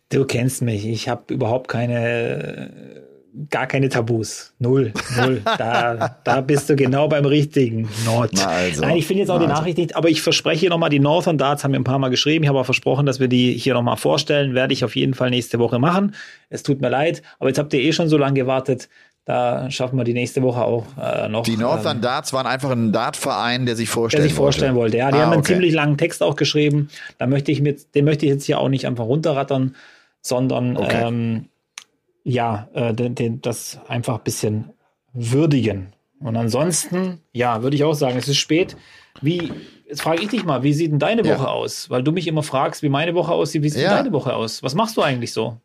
Du kennst mich. Ich habe überhaupt keine gar keine Tabus. Null. Null. Da, da bist du genau beim richtigen. Not. Also, Nein, ich finde jetzt auch die also. Nachricht nicht, aber ich verspreche hier nochmal, die Northern Darts haben mir ein paar Mal geschrieben. Ich habe auch versprochen, dass wir die hier nochmal vorstellen. Werde ich auf jeden Fall nächste Woche machen. Es tut mir leid, aber jetzt habt ihr eh schon so lange gewartet. Da schaffen wir die nächste Woche auch äh, noch. Die Northern ähm, Darts waren einfach ein Dartverein, der sich vorstellen wollte. Der sich vorstellen wollte. Ja, die ah, haben einen okay. ziemlich langen Text auch geschrieben. Da möchte ich mit, den möchte ich jetzt hier auch nicht einfach runterrattern, sondern okay. ähm, ja, äh, den, den, das einfach ein bisschen würdigen. Und ansonsten, ja, würde ich auch sagen, es ist spät. Wie, jetzt frage ich dich mal, wie sieht denn deine Woche ja. aus? Weil du mich immer fragst, wie meine Woche aussieht. Wie sieht ja. deine Woche aus? Was machst du eigentlich so?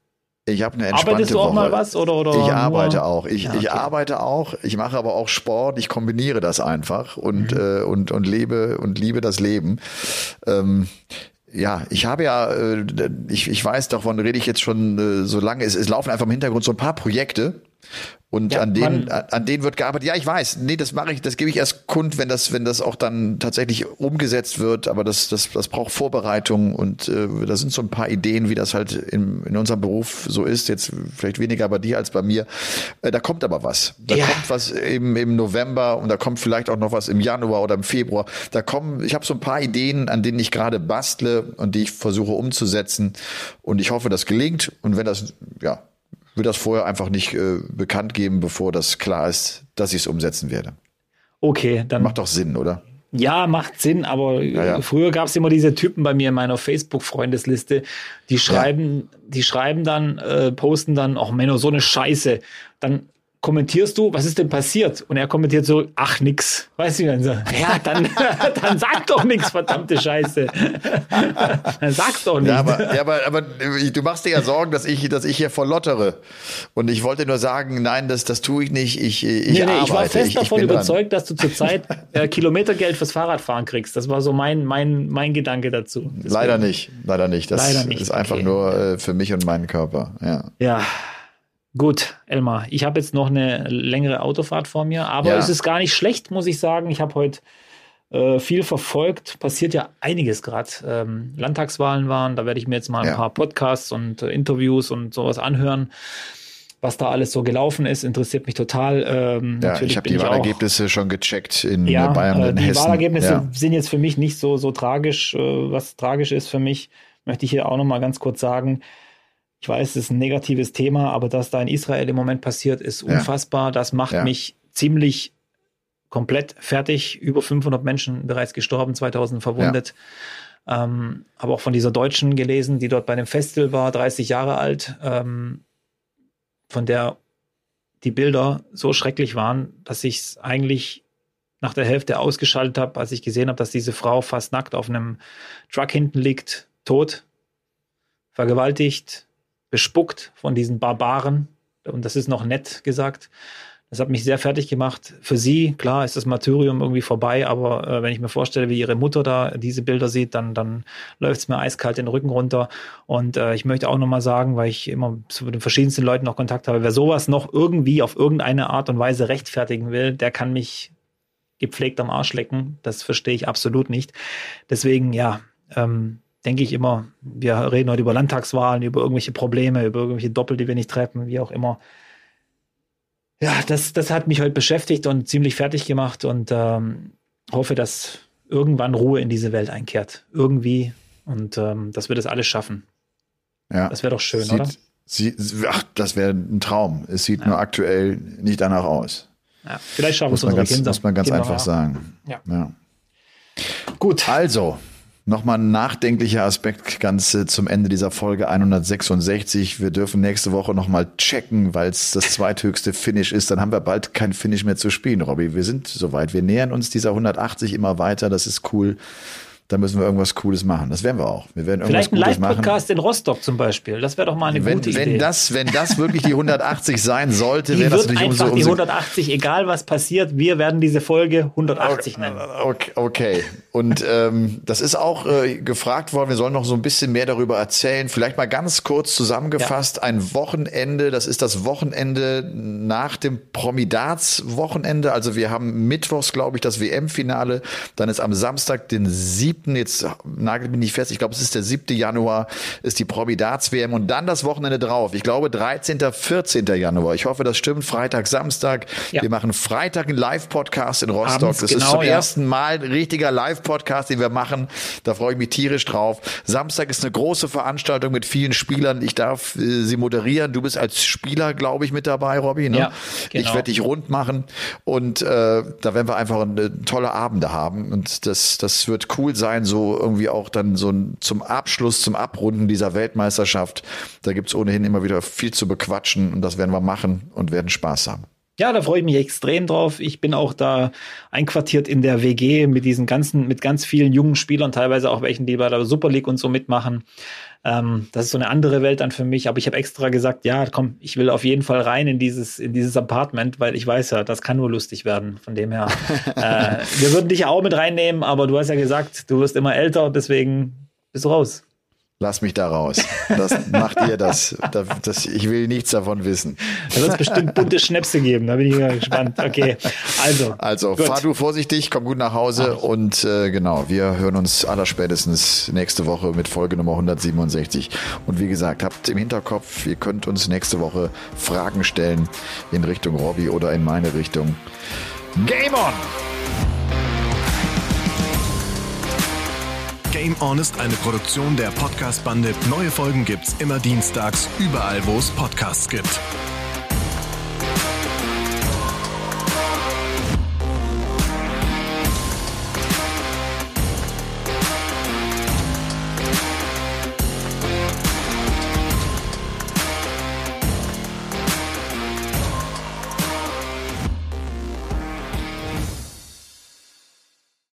Ich habe eine entspannte Arbeitest du auch Woche. mal was oder oder? Ich arbeite auch. Ich, ja, okay. ich arbeite auch. Ich mache aber auch Sport. Ich kombiniere das einfach und mhm. äh, und und lebe und liebe das Leben. Ähm, ja, ich habe ja, äh, ich, ich weiß, davon rede ich jetzt schon äh, so lange. Es, es laufen einfach im Hintergrund so ein paar Projekte und ja, an denen, an denen wird gearbeitet. Ja, ich weiß. Nee, das mache ich, das gebe ich erst kund, wenn das, wenn das auch dann tatsächlich umgesetzt wird. Aber das, das, das braucht Vorbereitung und äh, da sind so ein paar Ideen, wie das halt in, in unserem Beruf so ist. Jetzt vielleicht weniger bei dir als bei mir. Äh, da kommt aber was. Da ja. kommt was im, im November und da kommt vielleicht auch noch was im Januar oder im Februar. Da kommen, ich habe so ein paar Ideen, an denen ich gerade bastle und die ich versuche umzusetzen. Und ich hoffe, das gelingt. Und wenn das, ja, würde das vorher einfach nicht äh, bekannt geben, bevor das klar ist, dass ich es umsetzen werde. Okay, dann. Macht doch Sinn, oder? Ja, macht Sinn, aber ja, ja. früher gab es immer diese Typen bei mir in meiner Facebook-Freundesliste, die schreiben, ja. die schreiben dann, äh, posten dann, ach Menno, so eine Scheiße. Dann kommentierst du, was ist denn passiert? Und er kommentiert so, ach nix. Weißt du, dann so, ja, dann, dann sag doch nix, verdammte Scheiße. dann sag's doch nicht. Ja, aber, ja, aber, aber du machst dir ja Sorgen, dass ich, dass ich hier verlottere. Und ich wollte nur sagen, nein, das, das tue ich nicht. Ich, ich nee, nee, arbeite. Ich war fest ich, davon ich überzeugt, dran. dass du zurzeit äh, Kilometergeld fürs Fahrradfahren kriegst. Das war so mein, mein, mein Gedanke dazu. Deswegen. Leider nicht, leider nicht. Das leider nicht. ist einfach okay. nur äh, für mich und meinen Körper. Ja. Ja. Gut, Elmar, ich habe jetzt noch eine längere Autofahrt vor mir, aber ja. es ist gar nicht schlecht, muss ich sagen. Ich habe heute äh, viel verfolgt. Passiert ja einiges gerade. Ähm, Landtagswahlen waren, da werde ich mir jetzt mal ein ja. paar Podcasts und äh, Interviews und sowas anhören. Was da alles so gelaufen ist, interessiert mich total. Ähm, ja, ich habe die Wahlergebnisse schon gecheckt in ja, Bayern und in die Hessen. Die Wahlergebnisse sind jetzt für mich nicht so, so tragisch. Äh, was tragisch ist für mich, möchte ich hier auch noch mal ganz kurz sagen ich weiß, es ist ein negatives Thema, aber das da in Israel im Moment passiert, ist unfassbar. Ja. Das macht ja. mich ziemlich komplett fertig. Über 500 Menschen bereits gestorben, 2000 verwundet. Ja. Ähm, habe auch von dieser Deutschen gelesen, die dort bei dem Festival war, 30 Jahre alt, ähm, von der die Bilder so schrecklich waren, dass ich es eigentlich nach der Hälfte ausgeschaltet habe, als ich gesehen habe, dass diese Frau fast nackt auf einem Truck hinten liegt, tot, vergewaltigt, bespuckt von diesen Barbaren. Und das ist noch nett gesagt. Das hat mich sehr fertig gemacht. Für sie, klar, ist das Martyrium irgendwie vorbei, aber äh, wenn ich mir vorstelle, wie ihre Mutter da diese Bilder sieht, dann, dann läuft es mir eiskalt den Rücken runter. Und äh, ich möchte auch nochmal sagen, weil ich immer zu den verschiedensten Leuten noch Kontakt habe, wer sowas noch irgendwie auf irgendeine Art und Weise rechtfertigen will, der kann mich gepflegt am Arsch lecken. Das verstehe ich absolut nicht. Deswegen, ja, ähm, denke ich immer, wir reden heute über Landtagswahlen, über irgendwelche Probleme, über irgendwelche Doppel, die wir nicht treffen, wie auch immer. Ja, das, das hat mich heute beschäftigt und ziemlich fertig gemacht und ähm, hoffe, dass irgendwann Ruhe in diese Welt einkehrt. Irgendwie. Und ähm, dass wir das alles schaffen. Ja. Das wäre doch schön, sieht, oder? Sie, ach, das wäre ein Traum. Es sieht ja. nur aktuell nicht danach aus. Ja, vielleicht schaffen wir es unsere Kinder. Muss man ganz Kinder einfach sagen. Ja. ja. Gut. Also, Nochmal ein nachdenklicher Aspekt ganz äh, zum Ende dieser Folge 166. Wir dürfen nächste Woche nochmal checken, weil es das zweithöchste Finish ist. Dann haben wir bald kein Finish mehr zu spielen, Robby. Wir sind soweit. Wir nähern uns dieser 180 immer weiter. Das ist cool da müssen wir irgendwas Cooles machen. Das werden wir auch. Wir werden Vielleicht ein Live-Podcast in Rostock zum Beispiel. Das wäre doch mal eine wenn, gute wenn Idee. Das, wenn das wirklich die 180 sein sollte, wäre das natürlich umso, umso... Die 180, egal was passiert, wir werden diese Folge 180 nennen. Okay, okay. Und ähm, das ist auch äh, gefragt worden, wir sollen noch so ein bisschen mehr darüber erzählen. Vielleicht mal ganz kurz zusammengefasst, ja. ein Wochenende, das ist das Wochenende nach dem Promidats-Wochenende. Also wir haben mittwochs, glaube ich, das WM-Finale. Dann ist am Samstag, den 7 siebten, jetzt nagelt mich nicht fest, ich glaube, es ist der siebte Januar, ist die Promi-Darts-WM und dann das Wochenende drauf. Ich glaube, 13., 14. Januar. Ich hoffe, das stimmt. Freitag, Samstag. Ja. Wir machen Freitag einen Live-Podcast in Rostock. Abends, das genau, ist zum ja. ersten Mal ein richtiger Live-Podcast, den wir machen. Da freue ich mich tierisch drauf. Samstag ist eine große Veranstaltung mit vielen Spielern. Ich darf äh, sie moderieren. Du bist als Spieler, glaube ich, mit dabei, Robby. Ne? Ja, genau. Ich werde dich rund machen und äh, da werden wir einfach eine tolle Abende haben und das, das wird cool sein sein, so irgendwie auch dann so zum Abschluss, zum Abrunden dieser Weltmeisterschaft. Da gibt es ohnehin immer wieder viel zu bequatschen und das werden wir machen und werden Spaß haben. Ja, da freue ich mich extrem drauf. Ich bin auch da einquartiert in der WG mit diesen ganzen, mit ganz vielen jungen Spielern, teilweise auch welchen, die bei der Super League und so mitmachen. Ähm, das ist so eine andere Welt dann für mich. Aber ich habe extra gesagt, ja, komm, ich will auf jeden Fall rein in dieses, in dieses Apartment, weil ich weiß ja, das kann nur lustig werden. Von dem her, äh, wir würden dich auch mit reinnehmen, aber du hast ja gesagt, du wirst immer älter, deswegen bist du raus. Lass mich da raus. Das macht ihr das. das, das ich will nichts davon wissen. Da wird es bestimmt bunte Schnäpse geben. Da bin ich mal gespannt. Okay, also. Also gut. fahr du vorsichtig, komm gut nach Hause Ach. und äh, genau, wir hören uns allerspätestens nächste Woche mit Folge Nummer 167. Und wie gesagt, habt im Hinterkopf, ihr könnt uns nächste Woche Fragen stellen in Richtung Robby oder in meine Richtung. Game on! Game On ist eine Produktion der Podcast-Bande. Neue Folgen gibt's immer dienstags, überall, wo es Podcasts gibt.